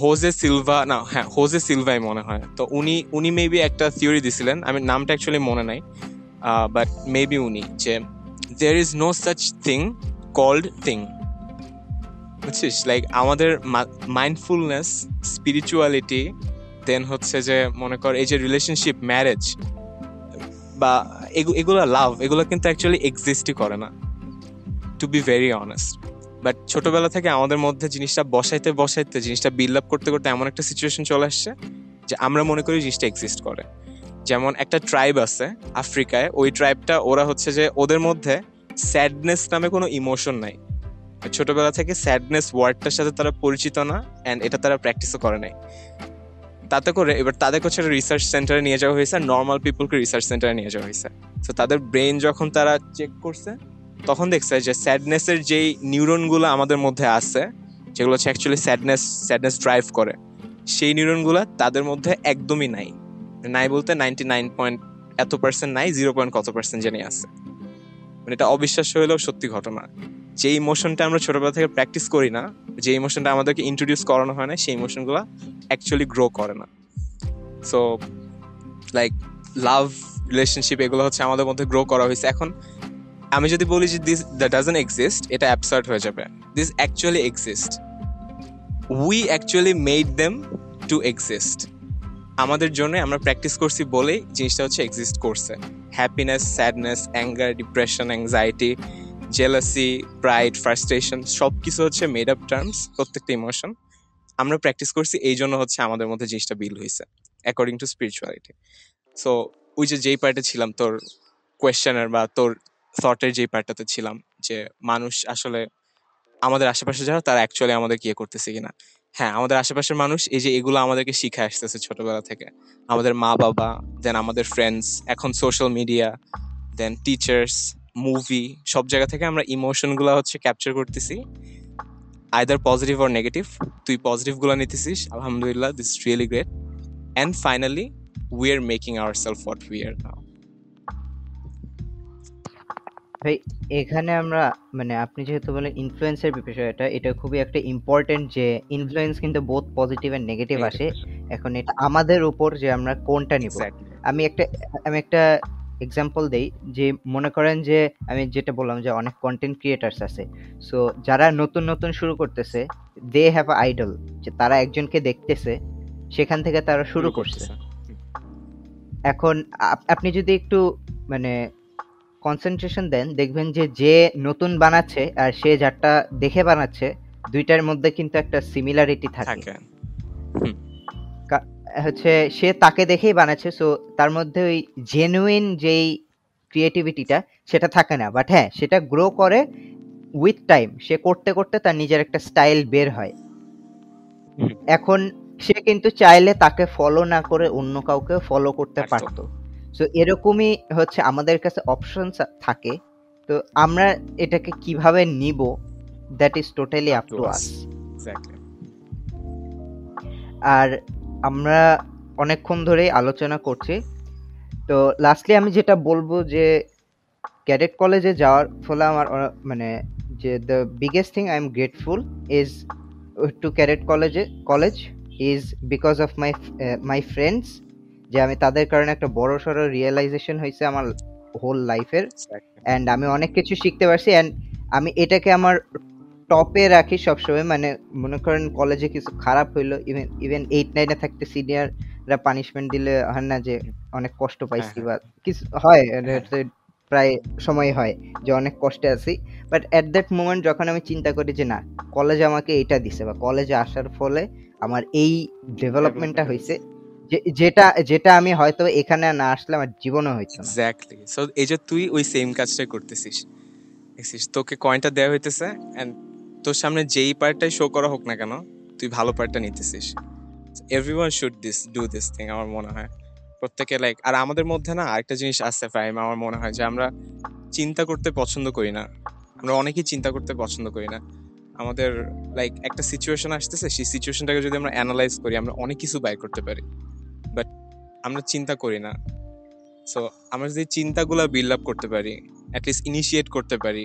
হোজে সিলভা না হ্যাঁ হোজে সিলভাই মনে হয়। তো উনি উনি মেবি একটা থিওরি দিছিলেন। আমি নামটা অ্যাকচুয়ালি মনে নাই। বাট মেবি উনি, যে there is no such thing called thing বুঝছিস? লাইক আমাদের মাইন্ডফুলনেস স্পিরিচুয়ালিটি দেন হচ্ছে যে মনে কর এই যে রিলেশনশিপ ম্যারেজ বা এগুলো লাভ এগুলো কিন্তু অ্যাকচুয়ালি এক্সিস্টই করে না। To be very honest but ছোটবেলা থেকে আমাদের মধ্যে জিনিসটা বসাইতে বসাইতে, জিনিসটা বিল্ড আপ করতে করতে এমন একটা সিচুয়েশন চলে আসছে যে আমরা মনে করি জিনিসটা এক্সিস্ট করে। যেমন একটা ট্রাইব আছে আফ্রিকায়, ওই ট্রাইবটা ওরা হচ্ছে যে ওদের মধ্যে স্যাডনেস নামে কোনো ইমোশন নাই। ছোটবেলা থেকে স্যাডনেস ওয়ার্ডটার সাথে তারা পরিচিত না অ্যান্ড এটা তারা প্র্যাকটিসও করে নাই। তাতে করে এবার তাদেরকে হচ্ছে রিসার্চ সেন্টারে নিয়ে যাওয়া হয়েছে নর্মাল পিপলকে রিসার্চ সেন্টারে নিয়ে যাওয়া হয়েছে। তো তাদের ব্রেন যখন তারা চেক করছে তখন দেখছে যে স্যাডনেসের যেই নিউরনগুলো আমাদের মধ্যে আছে, যেগুলো হচ্ছে অ্যাকচুয়ালি স্যাডনেস স্যাডনেস ড্রাইভ করে, সেই নিউরনগুলো তাদের মধ্যে একদমই নাই। নাই বলতে নাইনটি নাইন পয়েন্ট এত পার্সেন্ট নাই জিরো পয়েন্ট কত পার্সেন্ট জেনে আছে। মানে এটা অবিশ্বাস্য হলেও সত্যি ঘটনা। যে ইমোশনটা আমরা ছোটবেলা থেকে প্র্যাকটিস করি না, যে ইমোশনটা আমাদেরকে ইন্ট্রোডিউস করানো হয় না, সেই ইমোশনগুলো অ্যাকচুয়ালি গ্রো করে না। সো লাইক লাভ রিলেশনশিপ এগুলো হচ্ছে আমাদের মধ্যে গ্রো করা হয়েছে। এখন আমি যদি বলি যে দিস দ্যাট ডাজন্ট এক্সিস্ট এটা অ্যাবসার্ট হয়ে যাবে। This actually exist we actually made them to exist আমাদের জন্য আমরা প্র্যাকটিস করছি বলেই জিনিসটা হচ্ছে এক্সিস্ট করছে। Happiness sadness anger depression anxiety jealousy pride frustration সব কিছু হচ্ছে মেড আপ টার্মস প্রত্যেকটা ইমোশন আমরা প্র্যাকটিস করছি, এই জন্য হচ্ছে আমাদের মধ্যে জিনিসটা বিল হয়েছে অ্যাকর্ডিং টু স্পিরিচুয়ালিটি সো ওই যে যেই পার্টে ছিলাম, তোর কোয়েশ্চেনের বা তোর থটের যেই পার্টটাতে ছিলাম, যে মানুষ আসলে আমাদের আশেপাশে যারা, তারা অ্যাকচুয়ালি আমাদের ইয়ে করতেছে কিনা। হ্যাঁ আমাদের আশেপাশের মানুষ এই যে এগুলো আমাদেরকে শিখে আসতেছে ছোটবেলা থেকে। আমাদের মা বাবা দেন আমাদের ফ্রেন্ডস এখন social media then teachers movie সব জায়গা থেকে আমরা ইমোশনগুলো হচ্ছে ক্যাপচার করতেছি। আইদার পজিটিভ অর নেগেটিভ তুই পজিটিভগুলো নিতেছিস, আলহামদুলিল্লাহ this really great and finally we are making our self what we are now
ভাই এখানে আমরা মানে আপনি যেহেতু বলেন ইনফ্লুয়েন্সের বিষয়টা এটা খুবই একটা ইম্পর্টেন্ট যে ইনফ্লুয়েন্স কিন্তু বোথ পজিটিভ এন্ড নেগেটিভ আসে। এখন এটা আমাদের উপর যে আমরা কোনটা নিব। আমি একটা আমি একটা এক্সাম্পল দেই যে মনে করেন যে আমি যেটা বললাম যে অনেক কন্টেন্ট ক্রিয়েটার্স আছে। সো যারা নতুন নতুন শুরু করতেছে দে হ্যাভ আ আইডল যে তারা একজনকে দেখতেছে সেখান থেকে তারা শুরু করছে। এখন আপ- আপনি যদি একটু মানে কনসেন্ট্রেশন দেন দেখবেন যে যে নতুন বানাচ্ছে আর সে যারটা দেখে বানাচ্ছে দুইটার মধ্যে কিন্তু একটা সিমিলারিটি থাকে। হচ্ছে সে তাকে দেখেই বানাচ্ছে সো তার মধ্যে ওই জেনুইন যেই ক্রিয়েটিভিটিটা সেটা থাকে না। বাট হ্যাঁ সেটা গ্রো করে উইথ টাইম সে করতে করতে তার নিজের একটা স্টাইল বের হয়। এখন সে কিন্তু চাইলে তাকে ফলো না করে অন্য কাউকে ফলো করতে
পারতো।
সো এরকমই হচ্ছে আমাদের কাছে অপশনস থাকে। তো আমরা এটাকে কীভাবে নিব that is totally up
to. Us
আর আমরা অনেকক্ষণ ধরেই আলোচনা করছি। তো লাস্টলি আমি যেটা বলব যে ক্যাডেট কলেজে যাওয়ার ফলে আমার মানে যে the biggest thing I am grateful is to cadet কলেজে college is because of my my friends যে আমি তাদের কারণে একটা বড় সড়ো রিয়েলাইজেশন হয়েছে আমার হোল লাইফের অ্যান্ড আমি অনেক কিছু শিখতে পারছি অ্যান্ড আমি এটাকে আমার টপে রাখি সবসময়। মানে মনে করেন কলেজে কিছু খারাপ হইল ইভেন ইভেন এইট নাইনে থাকতে সিনিয়ররা পানিশমেন্ট দিলে হয় না যে অনেক কষ্ট পাইছি
হ্যাঁ,
বা কিছু হয়
হ্যাঁ।
প্রায় সময় হয় যে অনেক কষ্টে আছি। বাট অ্যাট দ্যাট মোমেন্ট যখন আমি চিন্তা করি যে না কলেজে আমাকে এটা দিছে বা কলেজে আসার ফলে আমার এই ডেভেলপমেন্টটা হয়েছে যেটা যেটা আমি হয়তো এখানে না আসলে আমার জীবনে হইতো না।
এক্স্যাক্টলি সো এই যে তুই ওই সেম কাজটাই করতেছিস। দেখছিস, তোকে কয়েনটা দেওয়া হইতেছে এন্ড তোর সামনে যেই পার্টটাই শো করা হোক না কেন, তুই ভালো পার্টটা নিতেছিস। Everyone should this do this thing আমার মনে হয়। প্রত্যেকে লাইক আর আমাদের মধ্যে না আরেকটা জিনিস আছে ফাইম আমার মনে হয় যে আমরা চিন্তা করতে পছন্দ করি না। আমরা অনেকেই চিন্তা করতে পছন্দ করি না। আমাদের লাইক একটা সিচুয়েশন আসতেছে, সেই সিচুয়েশনটাকে যদি আমরা অ্যানালাইজ করি, আমরা অনেক কিছু বাইর করতে পারি। বাট আমরা চিন্তা করি না। সো আমরা যদি চিন্তাগুলো বিল্ড আপ করতে পারি অ্যাটলিস্ট ইনিশিয়েট করতে পারি,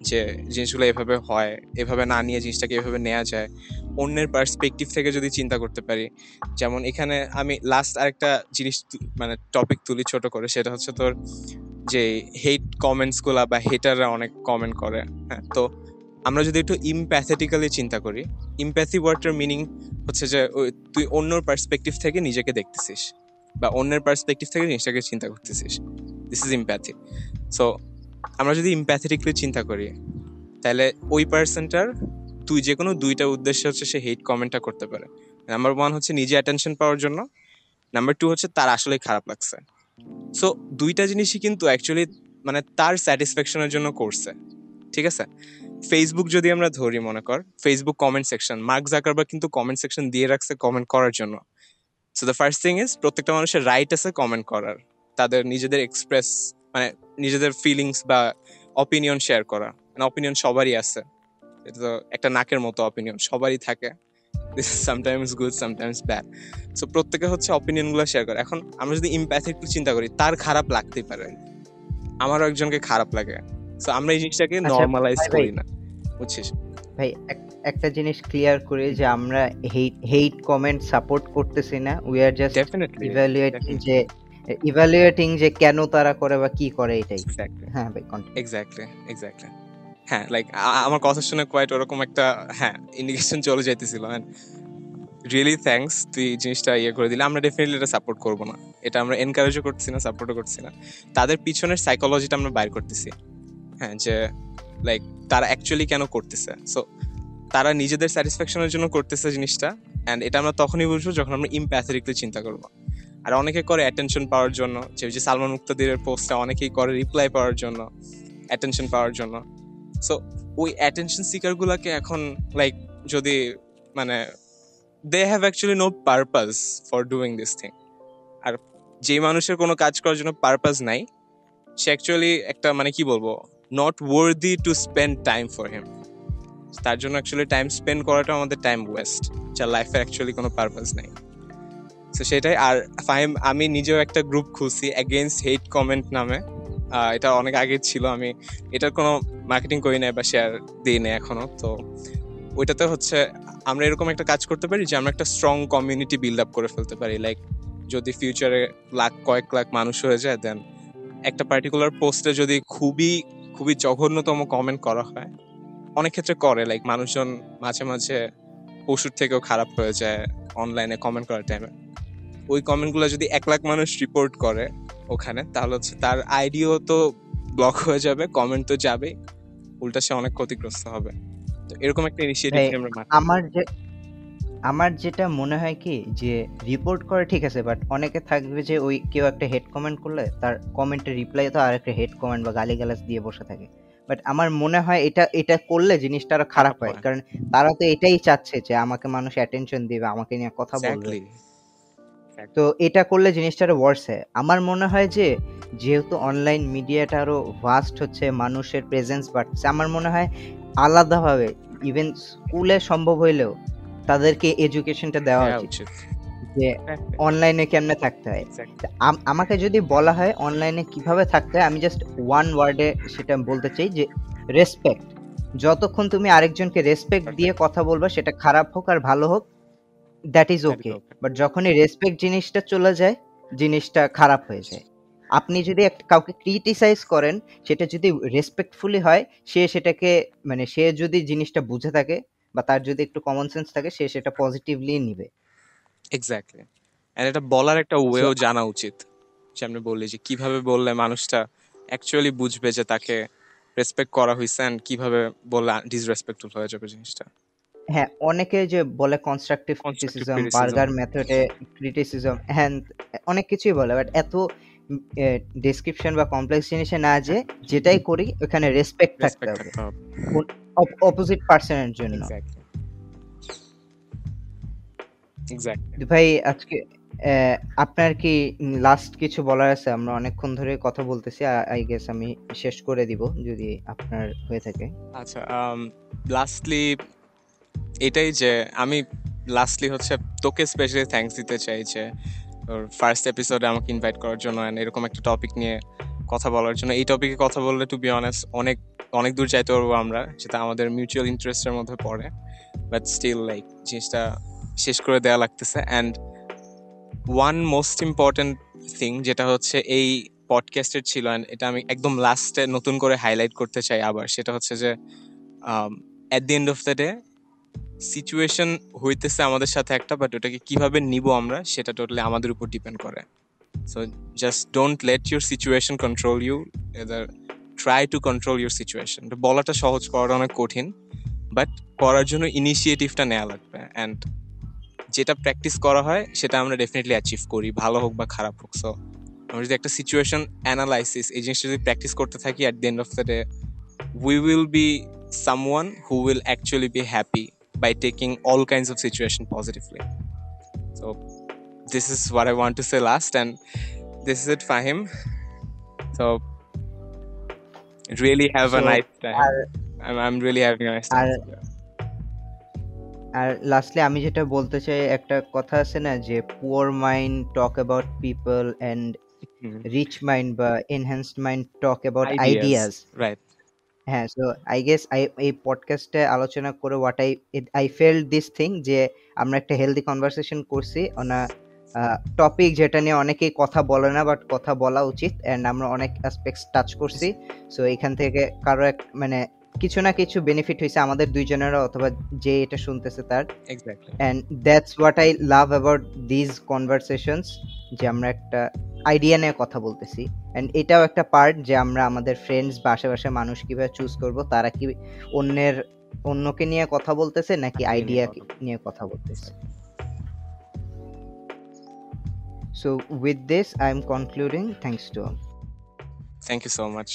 যে জিনিসগুলো এভাবে হয়, এভাবে না নিয়ে জিনিসটাকে এভাবে নেওয়া যায়, অন্যের পার্সপেক্টিভ থেকে যদি চিন্তা করতে পারি, যেমন এখানে আমি লাস্ট আরেকটা জিনিস মানে টপিক তুলি ছোট করে, সেটা হচ্ছে তোর যে হেট কমেন্টসগুলা বা হেটাররা অনেক কমেন্ট করে হ্যাঁ তো আমরা যদি একটু ইমপ্যাথেটিক্যালি চিন্তা করি ইমপ্যাথি ওয়ার্ডটার মিনিং হচ্ছে যে তুই অন্যর পার্সপেক্টিভ থেকে নিজেকে দেখতেছিস বা অন্যের পার্সপেক্টিভ থেকে জিনিসটাকে চিন্তা করতেছিস। দিস ইজ ইমপ্যাথি সো আমরা যদি ইমপ্যাথেটিকলি চিন্তা করি, তাহলে ওই পার্সনটার তুই যে কোনো দুইটা উদ্দেশ্য হচ্ছে সে হেট কমেন্টটা করতে পারে। নাম্বার ওয়ান হচ্ছে নিজে অ্যাটেনশন পাওয়ার জন্য। নাম্বার টু হচ্ছে তার আসলেই খারাপ লাগছে। সো দুইটা জিনিসই কিন্তু অ্যাকচুয়ালি মানে তার স্যাটিসফ্যাকশনের জন্য করছে। ঠিক আছে? ফেসবুক যদি আমরা ধরি, মনে কর Facebook comment section Mark Zuckerberg কিন্তু কমেন্ট সেকশন দিয়ে রাখছে কমেন্ট করার জন্য। So the first thing is প্রত্যেকটা মানুষের রাইট আছে কমেন্ট করার। তাদের নিজেদের এক্সপ্রেস মানে নিজেদের ফিলিংস বা অপিনিয়ন শেয়ার করা। মানে অপিনিয়ন সবারই আছে। এটা তো একটা নাকের মতো অপিনিয়ন সবারই থাকে। This sometimes good sometimes bad so প্রত্যেকে হচ্ছে অপিনিয়নগুলো শেয়ার করে। এখন আমরা যদি ইম্প্যাথেটিক চিন্তা করি, তার খারাপ লাগতেই পারে। আমারও একজনকে খারাপ লাগে। সো আমরা এই জিনিসটাকে
আচ্ছা,
নর্মালাইজ
ভাই।
করি না বুঝছিস?
ভাই একটা জিনিস ক্লিয়ার করে যে আমরা হেট হেট কমেন্ট সাপোর্ট করতেছি না। We are just
definitely
evaluating যে ইভ্যালুয়েটিং যে কেন তারা করে বা কি করে এটাই। হ্যাঁ ভাই কন্টিনিউ
এক্স্যাক্টলি এক্স্যাক্টলি হ্যাঁ লাইক আমার কথা শুনে কোয়াইট ওরকম একটা হ্যাঁ ইন্ডিকেশন চলে যাইতেছিল। রিয়েলি থ্যাঙ্কস তুই জিনিসটা ইয়ে করে দিলে। আমরা ডেফিনেটলি এটা সাপোর্ট করব না। এটা আমরা এনকারেজও করছি না সাপোর্টও করছি না। তাদের পিছনের সাইকোলজিটা আমরা বাইর করতেছি। হ্যাঁ যে লাইক তারা অ্যাকচুয়ালি কেন করতেছে? সো তারা নিজেদের স্যাটিসফ্যাকশনের জন্য করতেছে জিনিসটা অ্যান্ড এটা আমরা তখনই বুঝব যখন আমরা ইম্প্যাথেটিকলি চিন্তা করব। আর অনেকে করে অ্যাটেনশন পাওয়ার জন্য, যে যে সালমান মুক্তাদিরের পোস্টটা অনেকেই করে রিপ্লাই পাওয়ার জন্য অ্যাটেনশন পাওয়ার জন্য। সো ওই অ্যাটেনশন সিকার গুলাকে এখন লাইক যদি মানে they have actually no purpose for doing this thing আর যে মানুষের কোনো কাজ করার জন্য পারপাস নাই, সে অ্যাকচুয়ালি একটা মানে কি বলব not worthy to spend time for him তার জন্য অ্যাকচুয়ালি টাইম স্পেন্ড করাটা আমাদের টাইম ওয়েস্ট যার লাইফের অ্যাকচুয়ালি কোনো পারপাস নেই। তো সেটাই, আর ফাইম আমি নিজেও একটা গ্রুপ খুলছি এগেনস্ট হেট কমেন্ট নামে। এটা অনেক আগে ছিল, আমি এটার কোনো মার্কেটিং করি নাই বা শেয়ার দিই নাই এখনও। তো ওইটাতে হচ্ছে, আমরা এরকম একটা কাজ করতে পারি যে আমরা একটা স্ট্রং কমিউনিটি বিল্ড আপ করে ফেলতে পারি। লাইক যদি ফিউচারে লাখ, কয়েক লাখ মানুষ হয়ে যায় দেন একটা পার্টিকুলার পোস্টে যদি খুবই খুবই জঘন্যতম কমেন্ট করা হয়। অনেক ক্ষেত্রে করে লাইক মানুষজন মাঝে মাঝে পশুর থেকেও খারাপ হয়ে যায় অনলাইনে কমেন্ট করার টাইমে ওই কমেন্টগুলো যদি এক লাখ মানুষ রিপোর্ট করে ওখানে তাহলে হচ্ছে তার আইডিও তো ব্লক হয়ে যাবে কমেন্ট তো যাবে উল্টা সে অনেক ক্ষতিগ্রস্ত হবে। তো এরকম একটা ইনিশিয়েটিভ আমরা
আমার যে আমার যেটা মনে হয় কি যে রিপোর্ট করে ঠিক আছে বাট অনেকে থাকবে যে ওই কেউ একটা হেড কমেন্ট করলে তার কমেন্টের রিপ্লাই তো আর একটা হেড কমেন্ট বা গালিগালাজ দিয়ে বসে থাকে। বাট আমার মনে হয় এটা এটা করলে জিনিসটা আরও খারাপ হয়।
হয়।
কারণ তারা তো এটাই চাচ্ছে যে আমাকে মানুষ অ্যাটেনশন দিবে আমাকে নিয়ে কথা বলবে। তো এটা করলে জিনিসটা আরও ওয়ার্স হয়। আমার মনে হয় যে যেহেতু অনলাইন মিডিয়াটা আরও ভাস্ট হচ্ছে মানুষের প্রেজেন্স বাড়ছে আমার মনে হয় আলাদাভাবে ইভেন স্কুলে সম্ভব হইলেও তাদেরকে এডুকেশনটা দেওয়া উচিত। যে অনলাইনে কেমনে থাকতে হয়? আমাকে যদি বলা হয় অনলাইনে কীভাবে থাকতে হয় আমি জাস্ট ওয়ান ওয়ার্ডে সেটা বলতে চাই যে রেসপেক্ট যতক্ষণ তুমি আরেকজনকে রেসপেক্ট দিয়ে কথা বলবা সেটা খারাপ হোক আর ভালো হোক দ্যাট ইজ ওকে বাট যখনই রেসপেক্ট জিনিসটা চলে যায় জিনিসটা খারাপ হয়ে যায়। আপনি যদি কাউকে ক্রিটিসাইজ করেন সেটা যদি রেসপেক্টফুলি হয় সে সেটাকে মানে সে যদি জিনিসটা বুঝে থাকে বা তার যদি একটু কমন সেন্স থাকে সে সেটা পজিটিভলি নিবে।
এক্স্যাক্টলি এন্ড এটা বলার একটা ওয়েও জানা উচিত। যে আপনি বললি যে কীভাবে বললে মানুষটা অ্যাকচুয়ালি বুঝবে যে তাকে রেসপেক্ট করা হয়েছে এন্ড কীভাবে বললে ডিসরেসপেক্টফুল হয়ে যাবে জিনিসটা।
হ্যাঁ অনেকে যে বলে কনস্ট্রাকটিভ ক্রিটিসিজম বার্গার মেথডে ক্রিটিসিজম হ্যাঁ অনেক কিছুই বলে বাট এত ডেসক্রিপশন বা কমপ্লেক্স জিনিসে না যে যেটাই করি ওখানে রেসপেক্ট থাকতে হবে। অপোজিট পার্সনের জন্য। ভাই আজকে আপনার কি লাস্ট কিছু বলার আছে? আমরা অনেকক্ষণ ধরে কথা বলতেছি আই গেস আমি শেষ করে দিব যদি আপনার হয়ে থাকে।
আচ্ছা লাস্টলি এটাই যে আমি লাস্টলি হচ্ছে তোকে স্পেশালি থ্যাঙ্কস দিতে চাই যে ওর ফার্স্ট এপিসোডে আমাকে ইনভাইট করার জন্য and এরকম একটা টপিক নিয়ে কথা বলার জন্য। এই টপিকে কথা বললে টু বি অনেস্ট অনেক অনেক দূর যাইতে পারব আমরা, যেটা আমাদের মিউচুয়াল ইন্টারেস্টের মধ্যে পড়ে। বাট স্টিল লাইক জিনিসটা শেষ করে দেওয়া লাগতেছে। And one most important thing যেটা হচ্ছে, এই পডকাস্টের ছিল অ্যান্ড এটা আমি একদম লাস্টে নতুন করে হাইলাইট করতে চাই আবার, সেটা হচ্ছে যে at the end of the day situation হইতেছে আমাদের সাথে একটা বাট ওটাকে কীভাবে নিব আমরা, সেটা টোটালি আমাদের উপর ডিপেন্ড করে। So just don't let your situation control you either try to control your situation বলাটা সহজ, করাটা অনেক কঠিন বাট করার জন্য ইনিশিয়েটিভটা নেওয়া লাগবে। অ্যান্ড যেটা প্র্যাকটিস করা হয়, সেটা আমরা ডেফিনেটলি অ্যাচিভ করি, ভালো হোক বা খারাপ হোক। সো আমরা যদি একটা সিচুয়েশন অ্যানালাইসিস এই জিনিসটা যদি প্র্যাকটিস করতে থাকি at the end of the day we will be someone who will actually be happy by taking all kinds of situation positively so this is what i want to say last and this is it fahim so really have a
So,
nice time
R-
I'm, I'm really having a nice time
R- R lastly আমি যেটা বলতে চাই একটা কথা আছে না যে poor mind talk about people and
Hmm.
Rich mind বা enhanced mind talk about
Ideas.
Ideas
right
হ্যাঁ সো আই গেস আই এই পডকাস্টে আলোচনা করে what I I feel this thing যে আমরা একটা হেলদি কনভারসেশন করছি অন টপিক যেটা নিয়ে অনেকেই কথা বলে না বাট কথা বলা উচিত অ্যান্ড আমরা অনেক অ্যাসপেক্টস টাচ করছি। সো এখান থেকে কারও এক মানে কিছু না কিছু বেনিফিট হয়েছে আমাদের দুইজনেরও অথবা যে এটা শুনতেছে তার।
Exactly.
And that's what I love about these conversations যে আমরা একটা আইডিয়া নিয়ে কথা বলতেছি। অ্যান্ড এটাও একটা পার্ট যে আমরা আমাদের ফ্রেন্ডস বা আশেপাশে মানুষ কীভাবে চুজ করব তারা কি অন্যের অন্যকে নিয়ে কথা বলতেছে নাকি আইডিয়া নিয়ে কথা বলতেছে? So with this I am concluding thanks to
thank you so much.